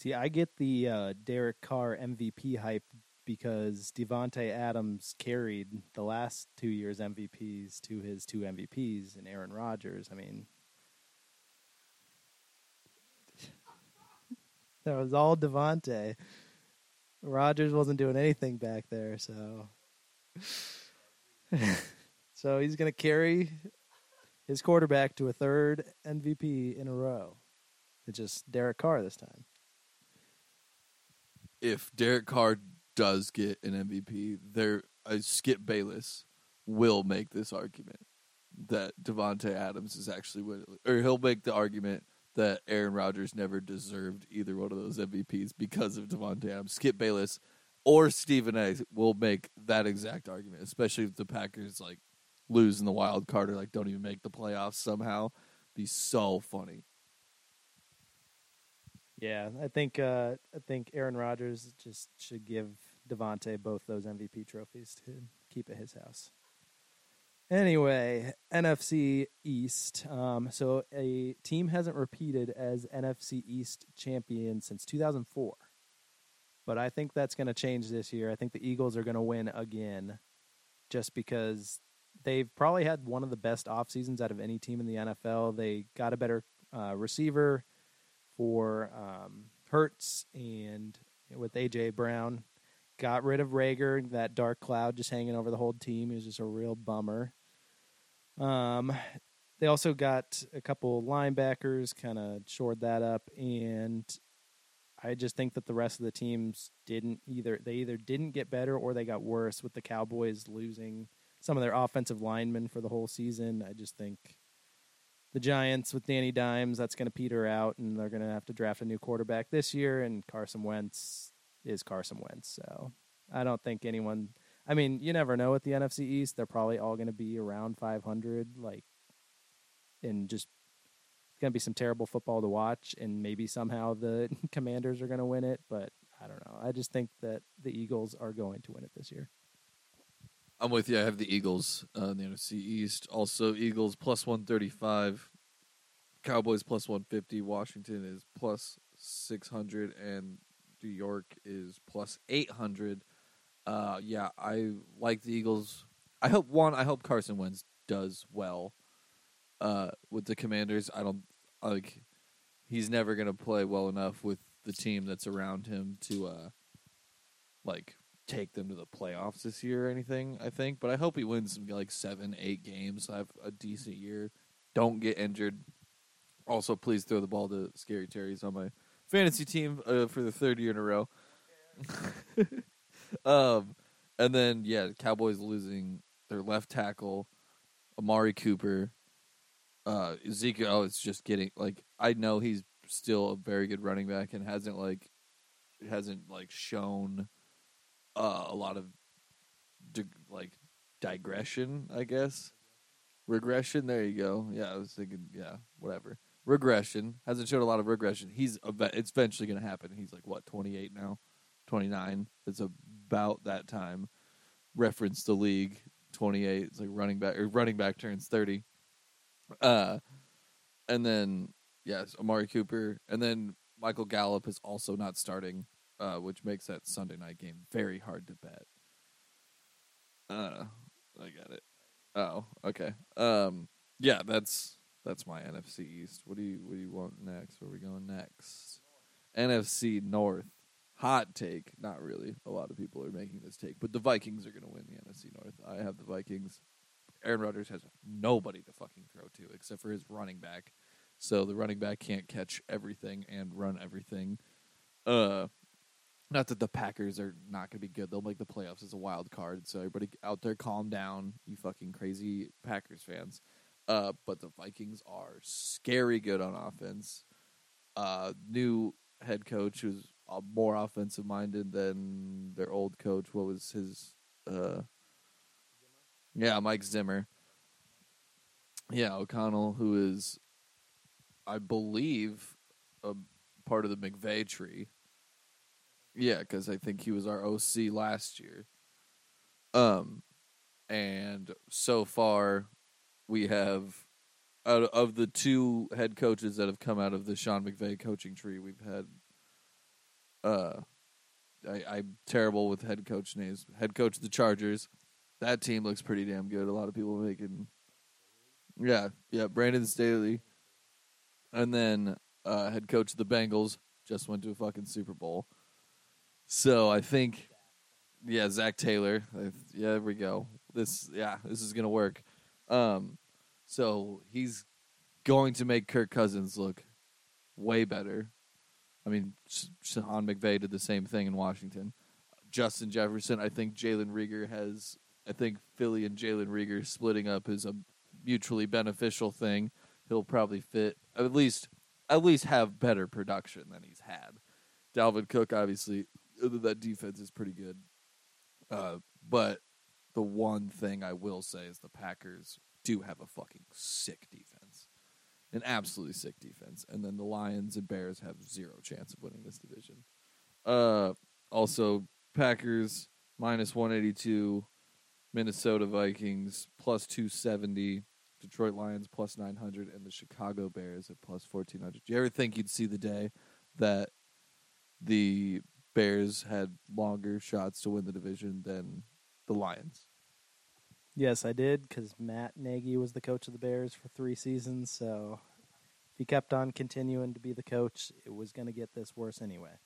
See, I get the uh, Derek Carr MVP hype because Davante Adams carried the last two years MVPs to his two MVPs and Aaron Rodgers. I mean, that was all Davante. Rodgers wasn't doing anything back there, so so he's going to carry his quarterback to a third MVP in a row. It's just Derek Carr this time. If Derek Carr does get an MVP, there uh, Skip Bayless will make this argument that Davante Adams is actually winning, or he'll make the argument that Aaron Rodgers never deserved either one of those MVPs because of Davante Adams. Skip Bayless or Stephen A. will make that exact argument, especially if the Packers like lose in the wild card or like don't even make the playoffs somehow. Be so funny. Yeah, I think uh, I think Aaron Rodgers just should give Davante both those MVP trophies to keep at his house. Anyway, NFC East. Um, so a team hasn't repeated as NFC East champion since 2004. But I think that's going to change this year. I think the Eagles are going to win again just because they've probably had one of the best off seasons out of any team in the NFL. They got a better uh, receiver for um, Hurts and with AJ Brown. Got rid of Reagor, that dark cloud just hanging over the whole team. It was just a real bummer. Um, they also got a couple linebackers, kind of shored that up, and I just think that the rest of the teams didn't either. They either didn't get better or they got worse. With the Cowboys losing some of their offensive linemen for the whole season, I just think the Giants with Danny Dimes that's going to peter out, and they're going to have to draft a new quarterback this year. And Carson Wentz is Carson Wentz, so I don't think anyone. I mean, you never know with the NFC East; they're probably all going to be around 500, like and just going to be some terrible football to watch. And maybe somehow the Commanders are going to win it, but I don't know. I just think that the Eagles are going to win it this year. I'm with you. I have the Eagles uh, in the NFC East. Also, Eagles plus 135, Cowboys plus 150, Washington is plus 600, and New York is plus 800. Uh, yeah, I like the Eagles. I hope one. I hope Carson Wentz does well uh, with the Commanders. I don't like. He's never gonna play well enough with the team that's around him to uh, like take them to the playoffs this year or anything. I think, but I hope he wins some like seven, eight games. Have a decent year. Don't get injured. Also, please throw the ball to Scary Terry's on my fantasy team uh, for the third year in a row. um, and then yeah, Cowboys losing their left tackle, Amari Cooper. Uh, Ezekiel is just getting like I know he's still a very good running back and hasn't like hasn't like shown uh, a lot of dig- like digression, I guess. Regression. There you go. Yeah, I was thinking. Yeah, whatever. Regression hasn't showed a lot of regression. He's it's eventually going to happen. He's like what twenty eight now, twenty nine. It's about that time. Reference the league twenty eight. It's like running back or running back turns thirty. Uh, and then yes, Amari Cooper, and then Michael Gallup is also not starting, uh, which makes that Sunday night game very hard to bet. Uh, I got it. Oh, okay. Um, yeah, that's that's my NFC East. What do you what do you want next? Where are we going next? NFC North. Hot take. Not really. A lot of people are making this take, but the Vikings are going to win the NFC North. I have the Vikings. Aaron Rodgers has nobody to fucking throw to except for his running back. So the running back can't catch everything and run everything. Uh not that the Packers are not going to be good. They'll make the playoffs as a wild card. So everybody out there calm down, you fucking crazy Packers fans. Uh, but the Vikings are scary good on offense. Uh, new head coach who's uh, more offensive minded than their old coach. What was his? Uh, yeah, Mike Zimmer. Yeah, O'Connell, who is, I believe, a part of the McVay tree. Yeah, because I think he was our OC last year. Um, and so far, we have out of the two head coaches that have come out of the Sean McVay coaching tree, we've had. Uh, I, I'm terrible with head coach names. Head coach of the Chargers, that team looks pretty damn good. A lot of people making. Yeah, yeah, Brandon Staley, and then uh, head coach of the Bengals just went to a fucking Super Bowl. So I think, yeah, Zac Taylor. Yeah, there we go. This, yeah, this is gonna work. Um, so he's going to make Kirk Cousins look way better. I mean, Sean McVay did the same thing in Washington. Justin Jefferson, I think Jalen Reagor has. I think Philly and Jalen Reagor splitting up is a mutually beneficial thing. He'll probably fit at least at least have better production than he's had. Dalvin Cook, obviously, that defense is pretty good. Uh, but the one thing I will say is the Packers do have a fucking sick defense, an absolutely sick defense, and then the Lions and Bears have zero chance of winning this division. Uh, also Packers minus one eighty two, Minnesota Vikings plus two seventy, Detroit Lions plus nine hundred, and the Chicago Bears at plus fourteen hundred. Do you ever think you'd see the day that the Bears had longer shots to win the division than the Lions? Yes, I did because Matt Nagy was the coach of the Bears for three seasons. So if he kept on continuing to be the coach, it was going to get this worse anyway.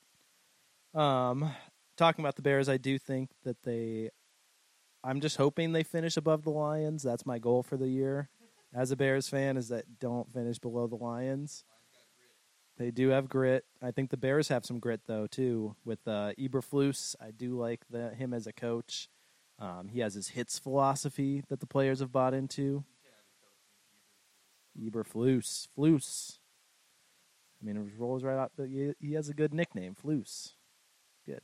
Um, talking about the Bears, I do think that they. I'm just hoping they finish above the Lions. That's my goal for the year. As a Bears fan, is that don't finish below the Lions. They do have grit. I think the Bears have some grit though too. With uh, Eberflus, I do like the, him as a coach. Um, he has his hits philosophy that the players have bought into. Eberflus, Flus. I mean, it rolls right out. He, he has a good nickname, Flus. Good.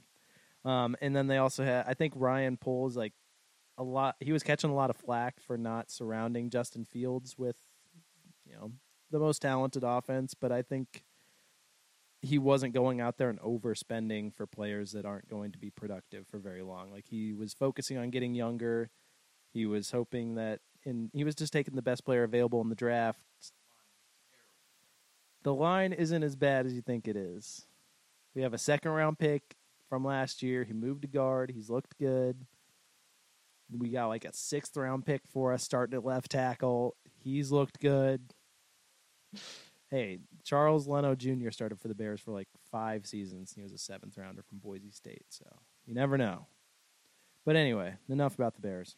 Um, and then they also had. I think Ryan Poles like a lot. He was catching a lot of flack for not surrounding Justin Fields with you know the most talented offense, but I think he wasn't going out there and overspending for players that aren't going to be productive for very long. Like he was focusing on getting younger. He was hoping that in he was just taking the best player available in the draft. The line isn't as bad as you think it is. We have a second round pick from last year. He moved to guard. He's looked good. We got like a sixth round pick for us starting at left tackle. He's looked good. Hey, Charles Leno Jr. started for the Bears for like five seasons. He was a seventh rounder from Boise State, so you never know. But anyway, enough about the Bears.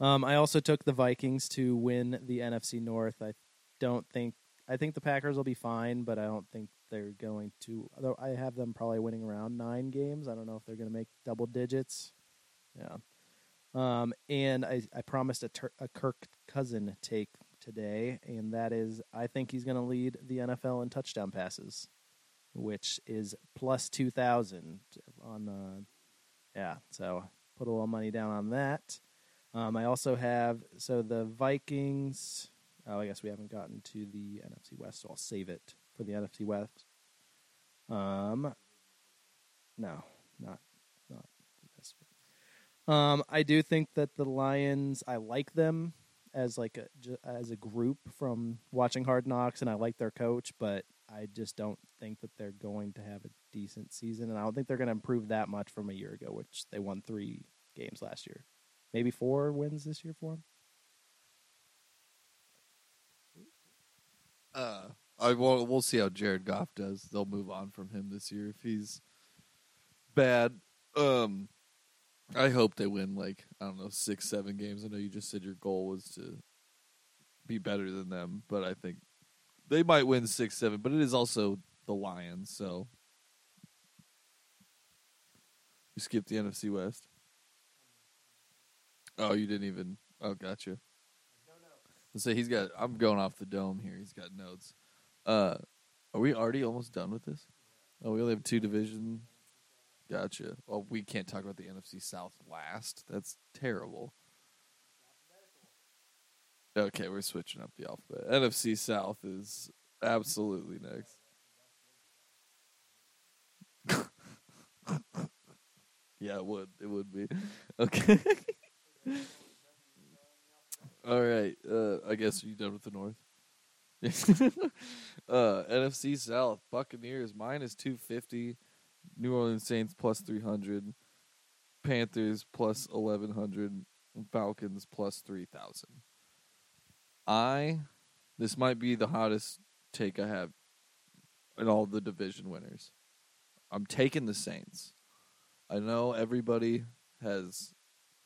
Um, I also took the Vikings to win the NFC North. I don't think I think the Packers will be fine, but I don't think they're going to. Although I have them probably winning around nine games. I don't know if they're going to make double digits. Yeah. Um, and I, I promised a, a Kirk Cousin take today, and that is I think he's going to lead the NFL in touchdown passes, which is plus 2,000 on the. Yeah, so put a little money down on that. Um, I also have, so the Vikings. Oh, I guess we haven't gotten to the NFC West, so I'll save it for the NFC West. Um, no, not not this. Um, I do think that the Lions. I like them as like a as a group from watching Hard Knocks, and I like their coach, but I just don't think that they're going to have a decent season, and I don't think they're going to improve that much from a year ago, which they won three games last year, maybe four wins this year for them. Uh, I will, we'll see how Jared Goff does. They'll move on from him this year if he's bad. Um, I hope they win like I don't know six, seven games. I know you just said your goal was to be better than them, but I think they might win six, seven. But it is also the Lions, so you skipped the NFC West. Oh, you didn't even. Oh, gotcha. Let's say he's got. I'm going off the dome here. He's got notes. Uh, are we already almost done with this? Oh, we only have two division. Gotcha. Well, we can't talk about the NFC South last. That's terrible. Okay, we're switching up the alphabet. NFC South is absolutely next. yeah, it would. It would be. Okay. All right. Uh, I guess you done with the North. uh, NFC South Buccaneers minus two fifty, New Orleans Saints plus three hundred, Panthers plus eleven hundred, Falcons plus three thousand. I, this might be the hottest take I have in all the division winners. I'm taking the Saints. I know everybody has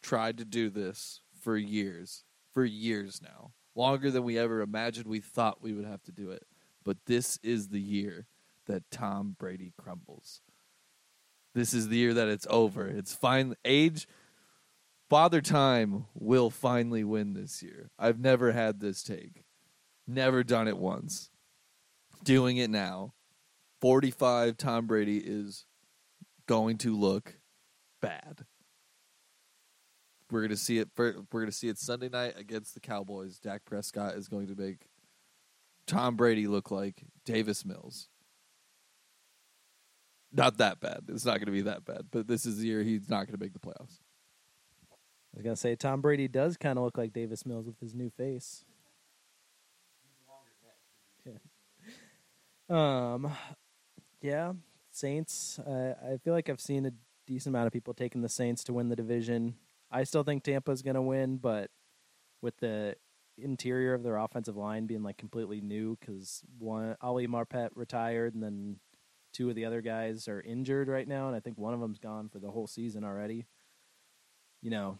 tried to do this for years, for years now longer than we ever imagined we thought we would have to do it. But this is the year that Tom Brady crumbles. This is the year that it's over. It's fine. Age, Father Time will finally win this year. I've never had this take, never done it once. Doing it now. 45 Tom Brady is going to look bad. We're to see it. For, we're to see it Sunday night against the Cowboys. Dak Prescott is going to make Tom Brady look like Davis Mills. Not that bad. It's not going to be that bad. But this is the year he's not going to make the playoffs. I was gonna say Tom Brady does kind of look like Davis Mills with his new face. Yeah. Um, yeah, Saints. Uh, I feel like I've seen a decent amount of people taking the Saints to win the division. I still think Tampa's going to win, but with the interior of their offensive line being like completely new because one Ali Marpet retired and then two of the other guys are injured right now, and I think one of them's gone for the whole season already. You know,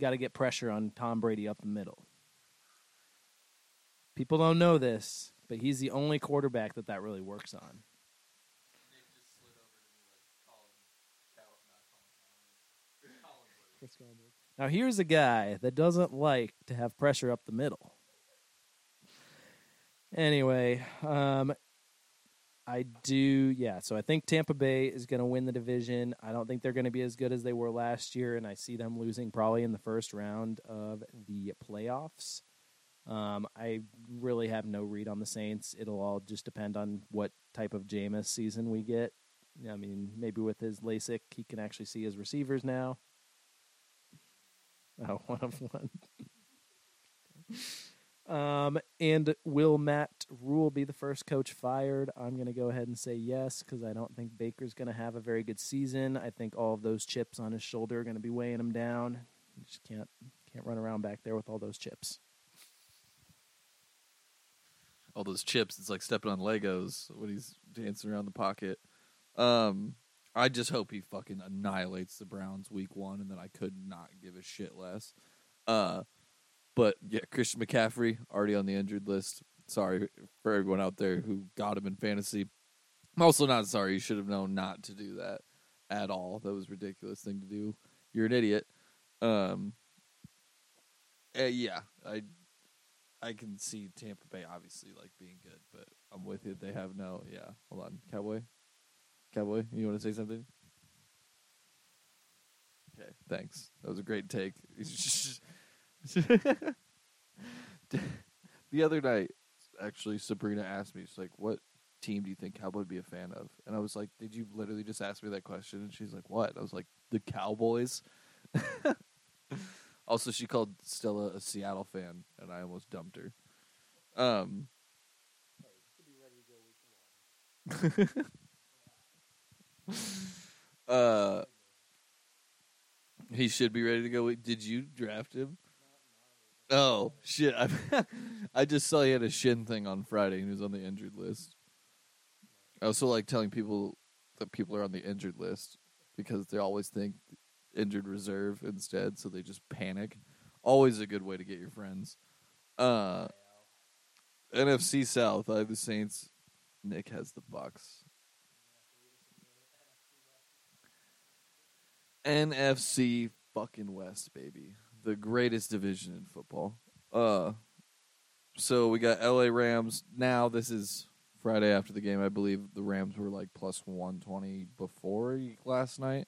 got to get pressure on Tom Brady up the middle. People don't know this, but he's the only quarterback that that really works on. Now here's a guy that doesn't like to have pressure up the middle. Anyway, um, I do, yeah. So I think Tampa Bay is going to win the division. I don't think they're going to be as good as they were last year, and I see them losing probably in the first round of the playoffs. Um, I really have no read on the Saints. It'll all just depend on what type of Jameis season we get. I mean, maybe with his LASIK, he can actually see his receivers now. Oh, one of one. Um, and will Matt Rhule be the first coach fired? I'm going to go ahead and say yes because I don't think Baker's going to have a very good season. I think all of those chips on his shoulder are going to be weighing him down. You just can't can't run around back there with all those chips. All those chips, it's like stepping on Legos when he's dancing around the pocket. Um, I just hope he fucking annihilates the Browns week one, and that I could not give a shit less. Uh, but yeah, Christian McCaffrey already on the injured list. Sorry for everyone out there who got him in fantasy. I'm also not sorry. You should have known not to do that at all. That was a ridiculous thing to do. You're an idiot. Um, uh, yeah, I I can see Tampa Bay obviously like being good, but I'm with you. They have no. Yeah, hold on, Cowboy. Cowboy, you want to say something? Okay, thanks. That was a great take. the other night, actually, Sabrina asked me, she's like, "What team do you think Cowboy would be a fan of?" And I was like, "Did you literally just ask me that question?" And she's like, "What?" I was like, "The Cowboys." also, she called Stella a Seattle fan, and I almost dumped her. Um. uh, he should be ready to go. Did you draft him? Oh shit! I I just saw he had a shin thing on Friday and he was on the injured list. I also like telling people that people are on the injured list because they always think injured reserve instead, so they just panic. Always a good way to get your friends. Uh, NFC South, I have the Saints. Nick has the Bucks. NFC fucking West, baby. The greatest division in football. Uh so we got LA Rams. Now this is Friday after the game. I believe the Rams were like plus 120 before last night.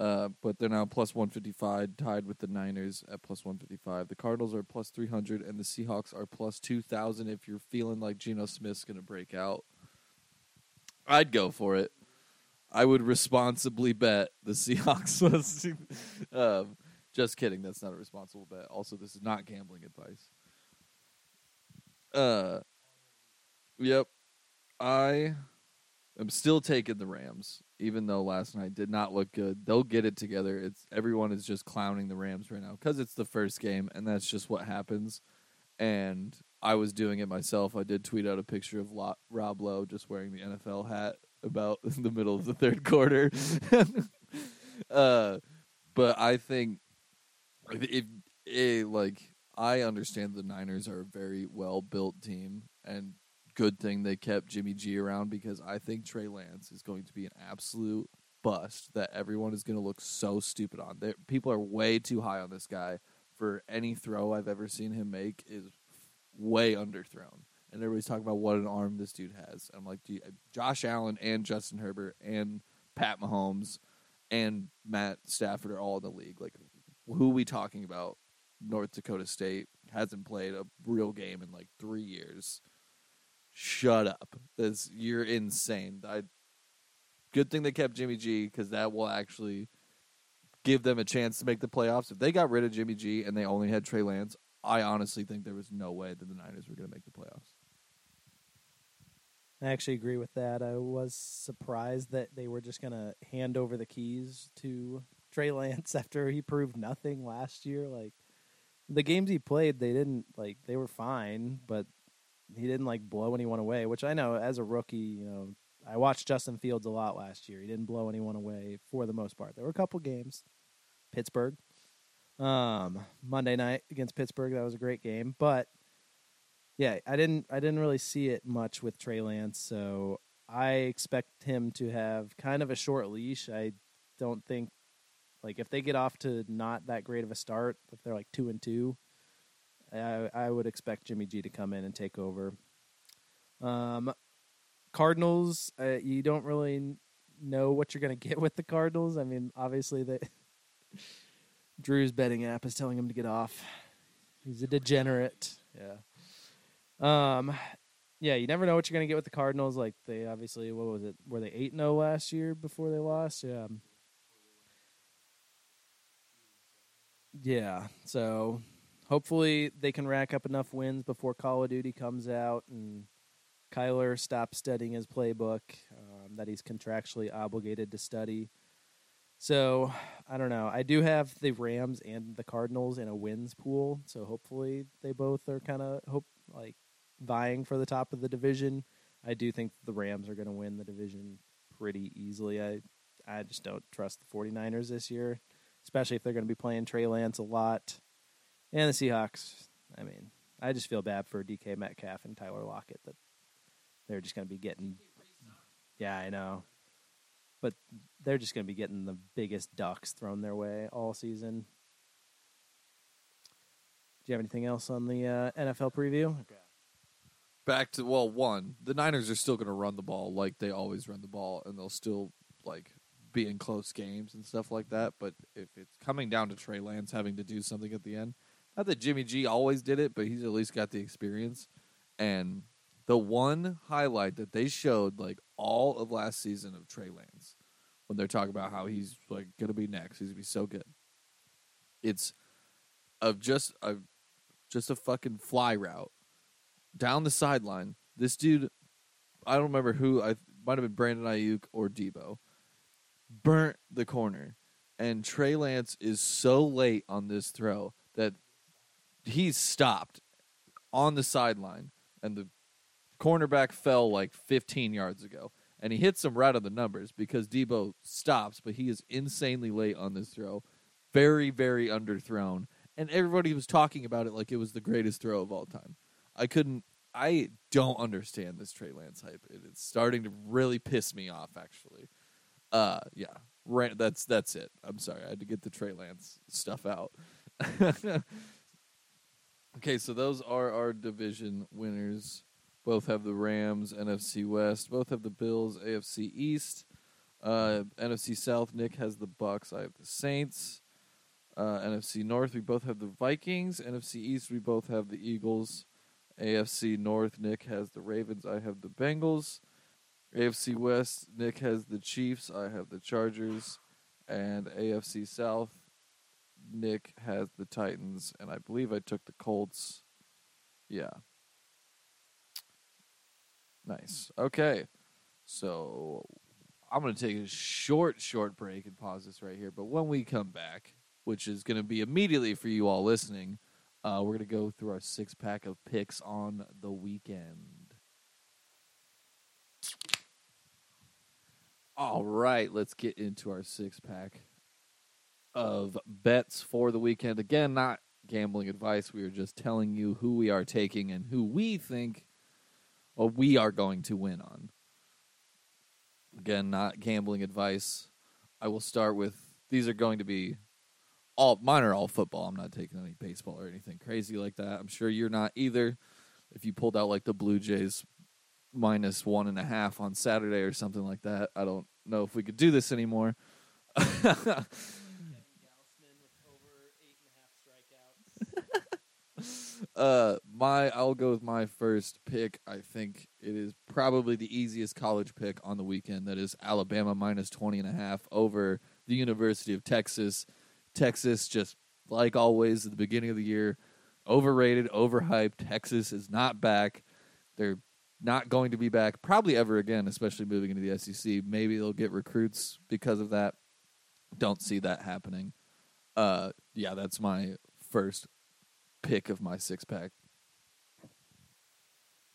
Uh, but they're now plus 155, tied with the Niners at plus 155. The Cardinals are plus 300, and the Seahawks are plus 2,000 if you're feeling like Geno Smith's going to break out. I'd go for it. I would responsibly bet the Seahawks was. um, just kidding. That's not a responsible bet. Also, this is not gambling advice. Uh, yep. I am still taking the Rams, even though last night did not look good. They'll get it together. It's everyone is just clowning the Rams right now because it's the first game, and that's just what happens. And I was doing it myself. I did tweet out a picture of Rob Lowe just wearing the NFL hat about in the middle of the third quarter. uh, but I think if, if a like I understand the Niners are a very well built team and good thing they kept Jimmy G around because I think Trey Lance is going to be an absolute bust that everyone is going to look so stupid on. They're, people are way too high on this guy for any throw I've ever seen him make is way underthrown. And everybody's talking about what an arm this dude has. I'm like, you, Josh Allen and Justin Herbert and Pat Mahomes and Matt Stafford are all in the league. Like, who are we talking about? North Dakota State hasn't played a real game in like three years. Shut up! This you're insane. I good thing they kept Jimmy G because that will actually give them a chance to make the playoffs. If they got rid of Jimmy G and they only had Trey Lance, I honestly think there was no way that the Niners were going to make the playoffs. I actually agree with that. I was surprised that they were just going to hand over the keys to Trey Lance after he proved nothing last year. Like the games he played, they didn't like they were fine, but he didn't like blow anyone away. Which I know as a rookie, you know, I watched Justin Fields a lot last year. He didn't blow anyone away for the most part. There were a couple games, Pittsburgh, um, Monday night against Pittsburgh. That was a great game, but yeah, I didn't I didn't really see it much with Trey Lance, so I expect him to have kind of a short leash. I don't think like if they get off to not that great of a start, if they're like two and two, I, I would expect Jimmy G to come in and take over. Um, Cardinals, uh, you don't really know what you're going to get with the Cardinals. I mean, obviously the Drew's betting app is telling him to get off. He's a degenerate. Yeah. Um, yeah, you never know what you're gonna get with the Cardinals. Like they obviously, what was it? Were they eight zero last year before they lost? Yeah. Yeah. So hopefully they can rack up enough wins before Call of Duty comes out and Kyler stops studying his playbook um, that he's contractually obligated to study. So I don't know. I do have the Rams and the Cardinals in a wins pool, so hopefully they both are kind of hope like vying for the top of the division. I do think the Rams are going to win the division pretty easily. I I just don't trust the 49ers this year, especially if they're going to be playing Trey Lance a lot. And the Seahawks, I mean, I just feel bad for DK Metcalf and Tyler Lockett that they're just going to be getting Yeah, I know. But they're just going to be getting the biggest ducks thrown their way all season. Do you have anything else on the uh, NFL preview? Back to well, one, the Niners are still going to run the ball like they always run the ball, and they'll still like be in close games and stuff like that. But if it's coming down to Trey Lance having to do something at the end, not that Jimmy G always did it, but he's at least got the experience. And the one highlight that they showed like all of last season of Trey Lance when they're talking about how he's like gonna be next, he's gonna be so good. It's of just a just a fucking fly route down the sideline. This dude, I don't remember who. I might have been Brandon Aiyuk or Deebo. Burnt the corner, and Trey Lance is so late on this throw that he's stopped on the sideline, and the cornerback fell like 15 yards ago, and he hits him right on the numbers because Deebo stops, but he is insanely late on this throw, very very underthrown, and everybody was talking about it like it was the greatest throw of all time. I couldn't. I don't understand this Trey Lance hype. It is starting to really piss me off. Actually, uh, yeah, Ran- that's that's it. I'm sorry, I had to get the Trey Lance stuff out. okay, so those are our division winners. Both have the Rams, NFC West. Both have the Bills, AFC East. Uh, NFC South, Nick has the Bucks. I have the Saints. Uh, NFC North, we both have the Vikings. NFC East, we both have the Eagles. AFC North, Nick has the Ravens. I have the Bengals. AFC West, Nick has the Chiefs. I have the Chargers. And AFC South, Nick has the Titans. And I believe I took the Colts. Yeah. Nice. Okay. So I'm going to take a short, short break and pause this right here. But when we come back, which is going to be immediately for you all listening, uh, we're going to go through our six pack of picks on the weekend. All right, let's get into our six pack of bets for the weekend. Again, not gambling advice. We are just telling you who we are taking and who we think or we are going to win on. Again, not gambling advice. I will start with these are going to be all mine are all football. I'm not taking any baseball or anything crazy like that. I'm sure you're not either. If you pulled out like the Blue Jays minus one and a half on Saturday or something like that, I don't know if we could do this anymore. uh, my I'll go with my first pick. I think it is probably the easiest college pick on the weekend. That is Alabama minus 20 and a half over the University of Texas. Texas just like always at the beginning of the year, overrated, overhyped. Texas is not back. They're not going to be back probably ever again, especially moving into the SEC. Maybe they'll get recruits because of that. Don't see that happening. Uh, yeah, that's my first pick of my six pack.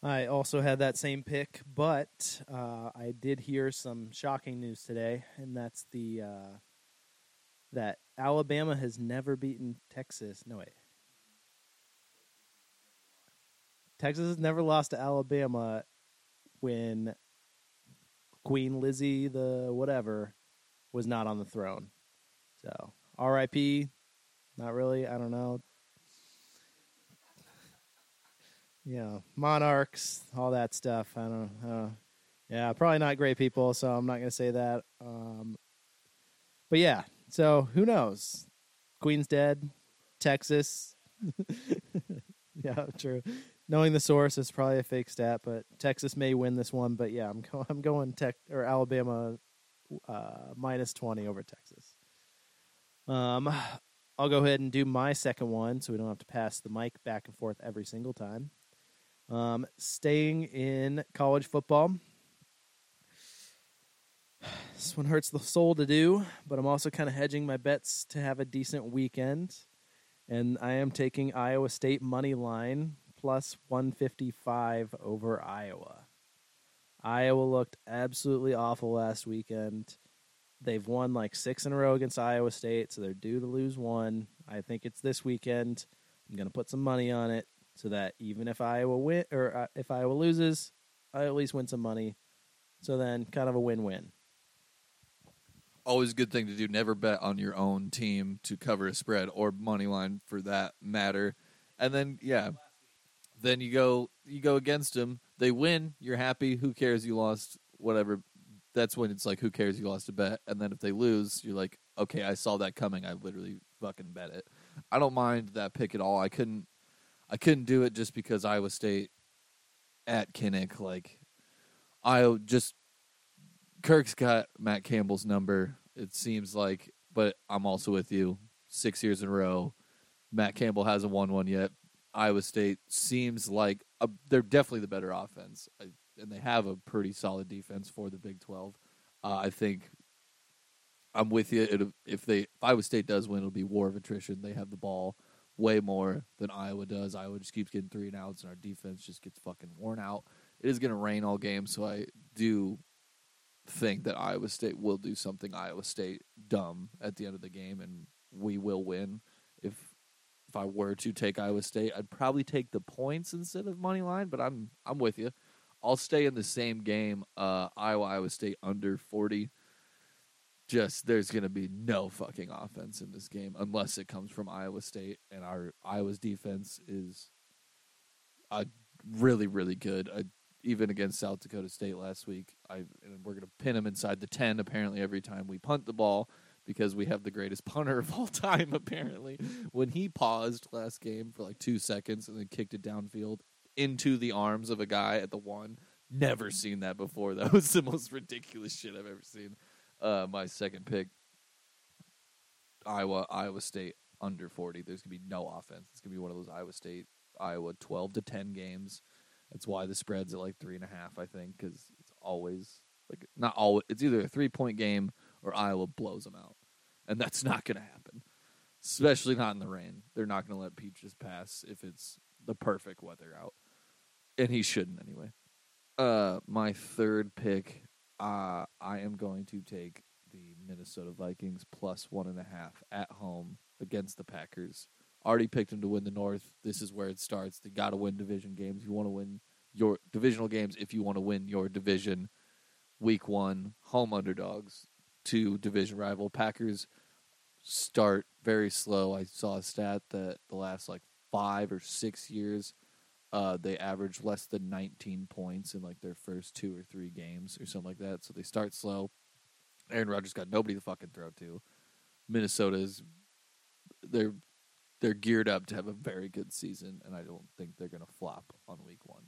I also had that same pick, but uh, I did hear some shocking news today, and that's the uh, that Alabama has never beaten Texas. No way. Texas has never lost to Alabama when Queen Lizzie the whatever was not on the throne. So R.I.P. Not really. I don't know. Yeah, monarchs, all that stuff. I don't. know. yeah, probably not great people. So I'm not going to say that. Um, but yeah, so who knows? Queen's dead. Texas. yeah, true. Knowing the source, is probably a fake stat, but Texas may win this one. But yeah, I'm I'm going Tech or Alabama uh, minus twenty over Texas. Um, I'll go ahead and do my second one, so we don't have to pass the mic back and forth every single time. Um, staying in college football. This one hurts the soul to do, but I'm also kind of hedging my bets to have a decent weekend. And I am taking Iowa State money line plus 155 over Iowa. Iowa looked absolutely awful last weekend. They've won like six in a row against Iowa State, so they're due to lose one. I think it's this weekend. I'm going to put some money on it so that even if Iowa win or uh, if Iowa loses, I at least win some money. So then, kind of a win-win. Always a good thing to do. Never bet on your own team to cover a spread or money line for that matter. And then, yeah, then you go you go against them. They win. You're happy. Who cares? You lost. Whatever. That's when it's like, who cares? You lost a bet. And then if they lose, you're like, okay, I saw that coming. I literally fucking bet it. I don't mind that pick at all. I couldn't. I couldn't do it just because Iowa State at Kinnick. Like, I just Kirk's got Matt Campbell's number. It seems like, but I'm also with you. Six years in a row, Matt Campbell hasn't won one yet. Iowa State seems like a, they're definitely the better offense, and they have a pretty solid defense for the Big Twelve. Uh, I think I'm with you. It'll, if they if Iowa State does win, it'll be war of attrition. They have the ball way more than Iowa does. Iowa just keeps getting three and outs, and our defense just gets fucking worn out. It is going to rain all game, so I do think that Iowa State will do something Iowa State dumb at the end of the game, and we will win. If I were to take Iowa State, I'd probably take the points instead of money line. But I'm I'm with you. I'll stay in the same game. Uh, Iowa Iowa State under forty. Just there's going to be no fucking offense in this game unless it comes from Iowa State, and our Iowa's defense is uh, really really good. I, even against South Dakota State last week. I and we're going to pin them inside the 10 apparently every time we punt the ball because we have the greatest punter of all time apparently. When he paused last game for like 2 seconds and then kicked it downfield into the arms of a guy at the 1. Never seen that before. That was the most ridiculous shit I've ever seen. Uh, my second pick Iowa Iowa State under 40. There's going to be no offense. It's going to be one of those Iowa State Iowa 12 to 10 games that's why the spread's at like three and a half, I think, because it's always like not always. It's either a three point game or Iowa blows them out, and that's not going to happen. Especially not in the rain. They're not going to let Peaches pass if it's the perfect weather out, and he shouldn't anyway. Uh, my third pick, uh, I am going to take the Minnesota Vikings plus one and a half at home against the Packers already picked them to win the North. This is where it starts. They got to win division games. You want to win your divisional games if you want to win your division. Week one, home underdogs to division rival Packers start very slow. I saw a stat that the last like five or six years, uh, they average less than 19 points in like their first two or three games or something like that. So they start slow. Aaron Rodgers got nobody to fucking throw to. Minnesota's they're they're geared up to have a very good season, and I don't think they're going to flop on week one.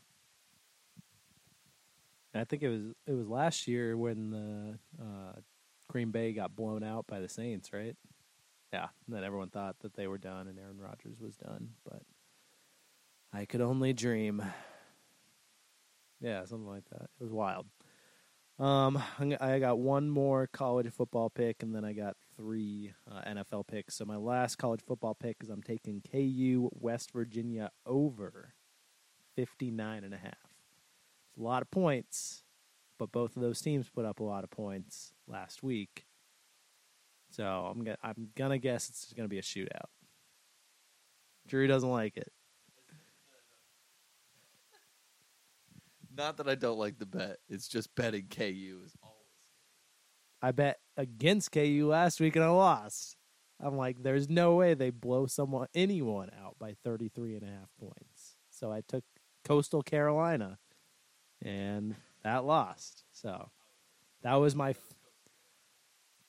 I think it was it was last year when the uh, Green Bay got blown out by the Saints, right? Yeah, and then everyone thought that they were done and Aaron Rodgers was done, but I could only dream. Yeah, something like that. It was wild. Um, I got one more college football pick, and then I got three uh, NFL picks. So my last college football pick is I'm taking KU West Virginia over 59 and a half. It's a lot of points, but both of those teams put up a lot of points last week. So I'm gonna I'm gonna guess it's gonna be a shootout. Drew doesn't like it. Not that I don't like the bet. It's just betting KU is always. I bet against KU last week and I lost. I'm like, there's no way they blow someone anyone out by 33 and a half points. So I took Coastal Carolina, and that lost. So that was my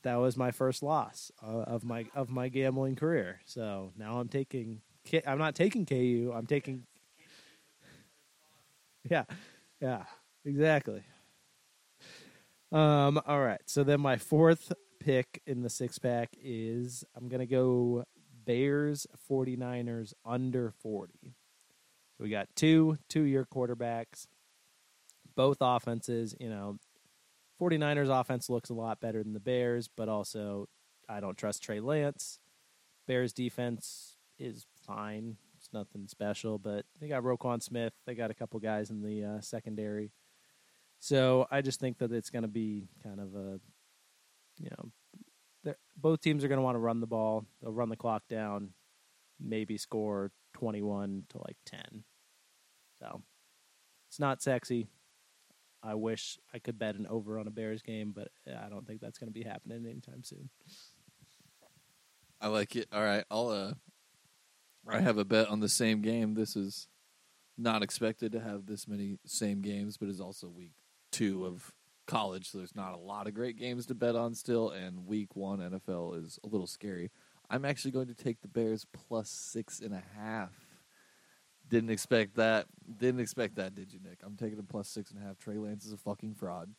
that was my first loss uh, of my of my gambling career. So now I'm taking I'm not taking KU. I'm taking yeah, yeah, exactly. Um, all right. So then my fourth pick in the six pack is I'm gonna go Bears 49ers under 40. So we got two two year quarterbacks, both offenses, you know, 49ers offense looks a lot better than the Bears, but also I don't trust Trey Lance. Bears defense is fine. It's nothing special, but they got Roquan Smith. They got a couple guys in the uh, secondary. So I just think that it's going to be kind of a, you know, both teams are going to want to run the ball. They'll run the clock down, maybe score 21 to like 10. So it's not sexy. I wish I could bet an over on a Bears game, but I don't think that's going to be happening anytime soon. I like it. All right, I'll. Uh, I have a bet on the same game. This is not expected to have this many same games, but is also week two of college, so there's not a lot of great games to bet on still. And week one NFL is a little scary. I'm actually going to take the Bears plus six and a half. Didn't expect that. Didn't expect that, did you, Nick? I'm taking a plus six and a half. Trey Lance is a fucking fraud.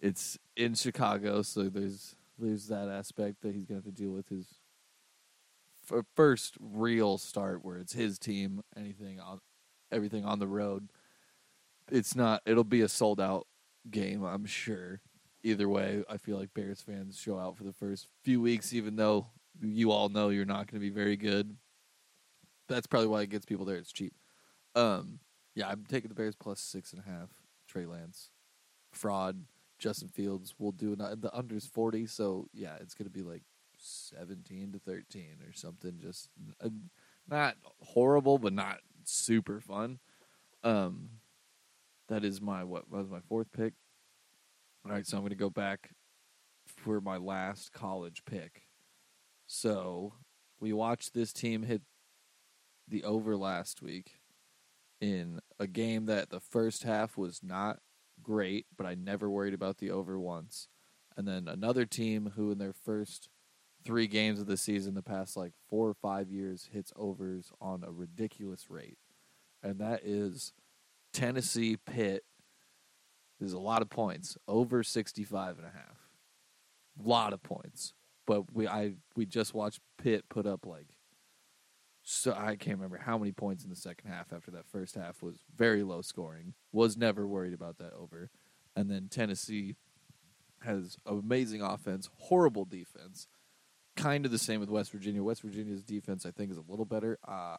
It's in Chicago, so there's there's that aspect that he's gonna have to deal with his first real start where it's his team. Anything on everything on the road. It's not. It'll be a sold out game, I'm sure. Either way, I feel like Bears fans show out for the first few weeks, even though you all know you're not going to be very good that's probably why it gets people there. It's cheap. Um, yeah, I'm taking the Bears plus six and a half. Trey Lance, fraud. Justin Fields will do the unders forty, so yeah, it's gonna be like seventeen to thirteen or something. Just uh, not horrible, but not super fun. Um, that is my what was my fourth pick. All right, so I'm gonna go back for my last college pick. So we watched this team hit the over last week in a game that the first half was not great, but I never worried about the over once. And then another team who, in their first three games of the season, the past like four or five years, hits overs on a ridiculous rate. And that is Tennessee Pitt. There's a lot of points, over 65 and a half. A lot of points. But we I we just watched Pitt put up like so I can't remember how many points in the second half after that first half was very low scoring. Was never worried about that over. And then Tennessee has amazing offense, horrible defense. Kind of the same with West Virginia. West Virginia's defense I think is a little better. Uh,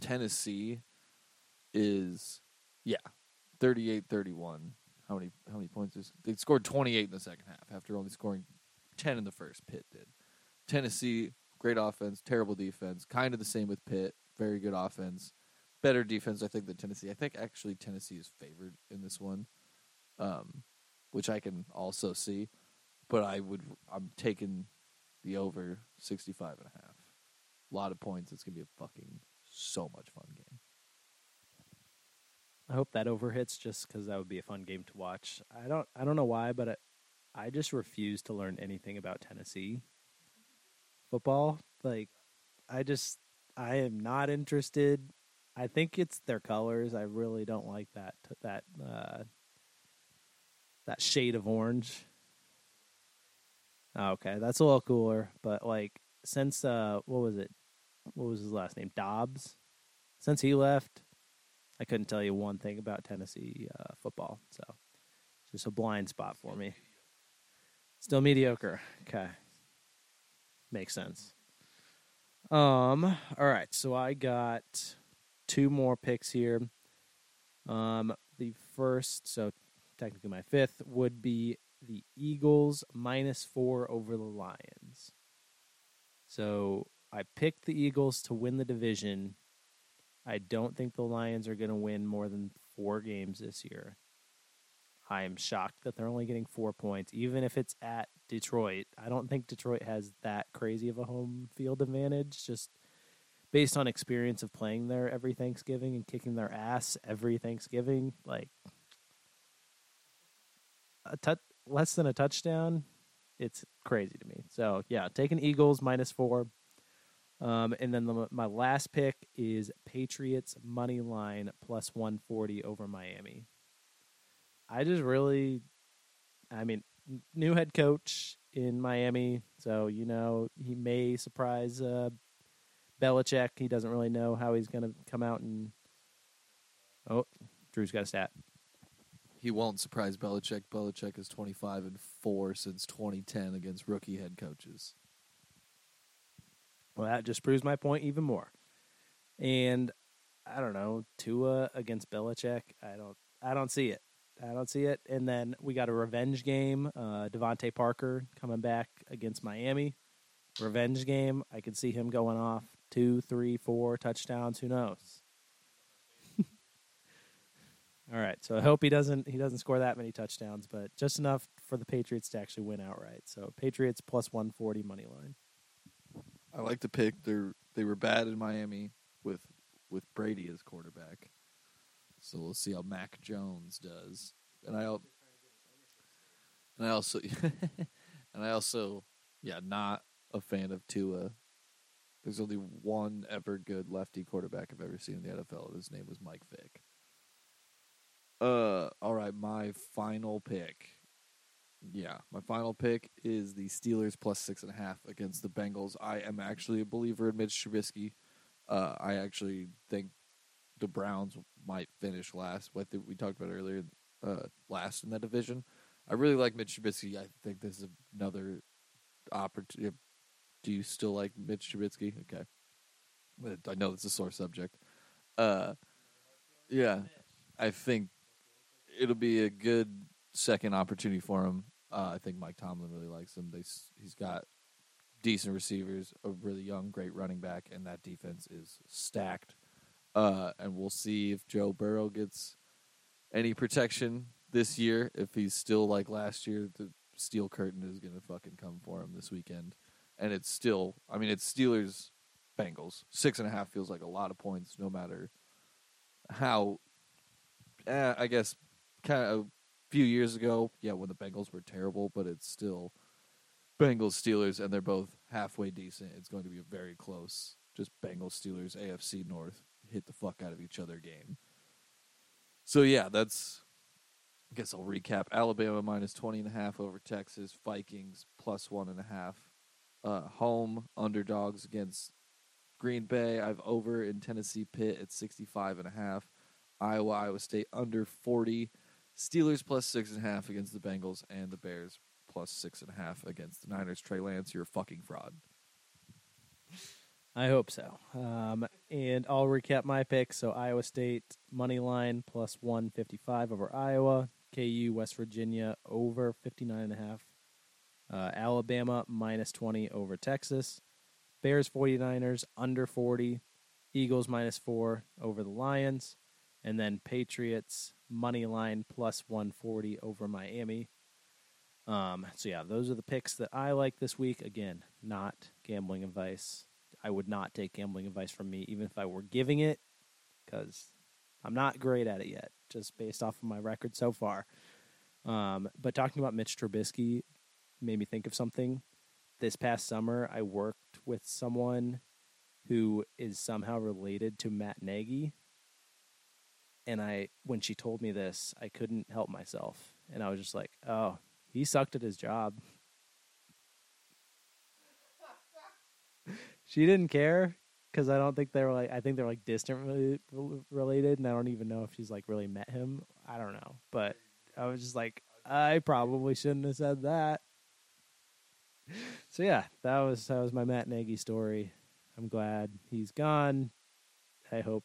Tennessee is yeah, 38-31. How many how many points is they scored 28 in the second half after only scoring 10 in the first. Pitt did. Tennessee Great offense, terrible defense. Kind of the same with Pitt. Very good offense. Better defense, I think, than Tennessee. I think actually Tennessee is favored in this one, um, which I can also see. But I would, I'm taking the over 65 and a half. A lot of points. It's to be a fucking so much fun game. I hope that over hits just because that would be a fun game to watch. I don't I don't know why, but I, I just refuse to learn anything about Tennessee football. Like, I just I am not interested. I think it's their colors. I really don't like that that uh, that shade of orange. Okay, that's a little cooler. But like since uh, what was it? What was his last name? Dobbs. Since he left, I couldn't tell you one thing about Tennessee uh, football. So just a blind spot for me. Still mediocre. Okay. Makes sense. Um, all right, so I got two more picks here. Um, the first, so technically my fifth, would be the Eagles minus four over the Lions. So I picked the Eagles to win the division. I don't think the Lions are going to win more than four games this year. I am shocked that they're only getting four points, even if it's at Detroit. I don't think Detroit has that crazy of a home field advantage, just based on experience of playing there every Thanksgiving and kicking their ass every Thanksgiving. Like a t- less than a touchdown, it's crazy to me. So yeah, taking Eagles minus four. Um, and then the, my last pick is Patriots money line plus 140 over Miami. I just really, I mean, new head coach in Miami, so you know he may surprise uh, Belichick. He doesn't really know how he's going to come out and. Oh, Drew's got a stat. He won't surprise Belichick. Belichick is 25 and 4 since 2010 against rookie head coaches. Well, that just proves my point even more. And I don't know, Tua against Belichick. I don't, I don't see it. I don't see it. And then we got a revenge game. Uh, DeVante Parker coming back against Miami. Revenge game. I could see him going off two, three, four touchdowns. Who knows? All right. So I hope he doesn't he doesn't score that many touchdowns, but just enough for the Patriots to actually win outright. So Patriots plus one forty money line. I like to pick. They they were bad in Miami with with Brady as quarterback. So we'll see how Mac Jones does. And I and I also and I also yeah, not a fan of Tua. There's only one ever good lefty quarterback I've ever seen in the NFL. His name was Mike Vick. Uh, all right, my final pick. Yeah, my final pick is the Steelers plus six and a half against the Bengals. I am actually a believer in Mitch Trubisky. Uh, I actually think the Browns might finish last. What we talked about earlier, uh, last in that division. I really like Mitch Trubisky. I think this is another opportunity. Do you still like Mitch Trubisky? Okay, I know it's a sore subject. Uh, yeah, I think it'll be a good second opportunity for him. Uh, I think Mike Tomlin really likes him. They he's got decent receivers, a really young, great running back, and that defense is stacked. Uh, and we'll see if Joe Burrow gets any protection this year. If he's still like last year, the steel curtain is going to fucking come for him this weekend and it's still. I mean, it's Steelers Bengals. Six and a half feels like a lot of points, no matter how. Eh, I guess kind of a few years ago, yeah, when the Bengals were terrible, but it's still Bengals Steelers, and they're both halfway decent. It's going to be very close, just Bengals Steelers AFC North hit the fuck out of each other game. So yeah, that's. I guess I'll recap. Alabama minus 20 and a half over Texas. Vikings plus one and a half uh, home underdogs against Green Bay. I've over in Tennessee Pitt at 65 and a half. Iowa, Iowa State under 40. Steelers plus six and a half against the Bengals and the Bears plus six and a half against the Niners. Trey Lance, you're a fucking fraud. I hope so. Um, and I'll recap my picks. So Iowa State money line plus 155 over Iowa. KU West Virginia over 59 and a half. Uh, Alabama minus 20 over Texas. Bears 49ers under 40. Eagles minus 4 over the Lions. And then Patriots money line plus 140 over Miami. Um, so, yeah, those are the picks that I like this week. Again, not gambling advice. I would not take gambling advice from me, even if I were giving it, because I'm not great at it yet, just based off of my record so far. Um, but talking about Mitch Trubisky, made me think of something. This past summer, I worked with someone who is somehow related to Matt Nagy. And I, when she told me this, I couldn't help myself. And I was just like, oh, he sucked at his job. She didn't care because I don't think they were like, I think they're like distant related. And I don't even know if she's like really met him. I don't know. But I was just like, I probably shouldn't have said that so yeah, that was that was my Matt Nagy story. I'm glad he's gone. I hope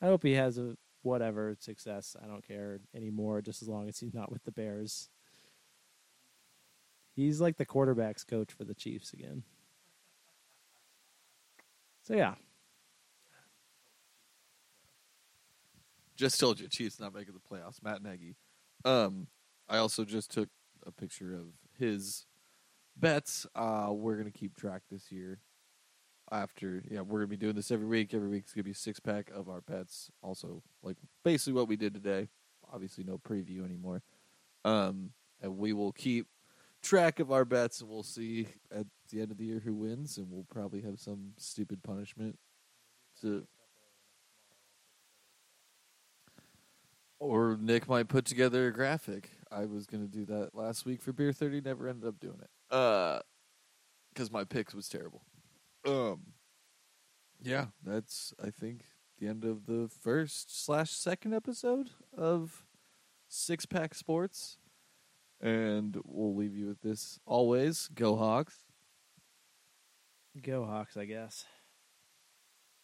I hope he has a whatever success. I don't care anymore, just as long as he's not with the Bears. He's like the quarterbacks coach for the Chiefs again. So yeah. Just told you, Chiefs not making the playoffs. Matt Nagy. Um, I also just took a picture of his bets. Uh, we're gonna keep track this year. After yeah, we're gonna be doing this every week. Every week's gonna be six pack of our bets. Also, like basically what we did today. Obviously, no preview anymore. Um, and we will keep track of our bets, and we'll see at the end of the year who wins, and we'll probably have some stupid punishment to. Or Nick might put together a graphic. I was gonna do that last week for Beer Thirty, never ended up doing it. Uh, because my picks was terrible. Um, yeah, that's I think the end of the first slash second episode of Six Pack Sports, and we'll leave you with this always. Go Hawks. Go Hawks, I guess.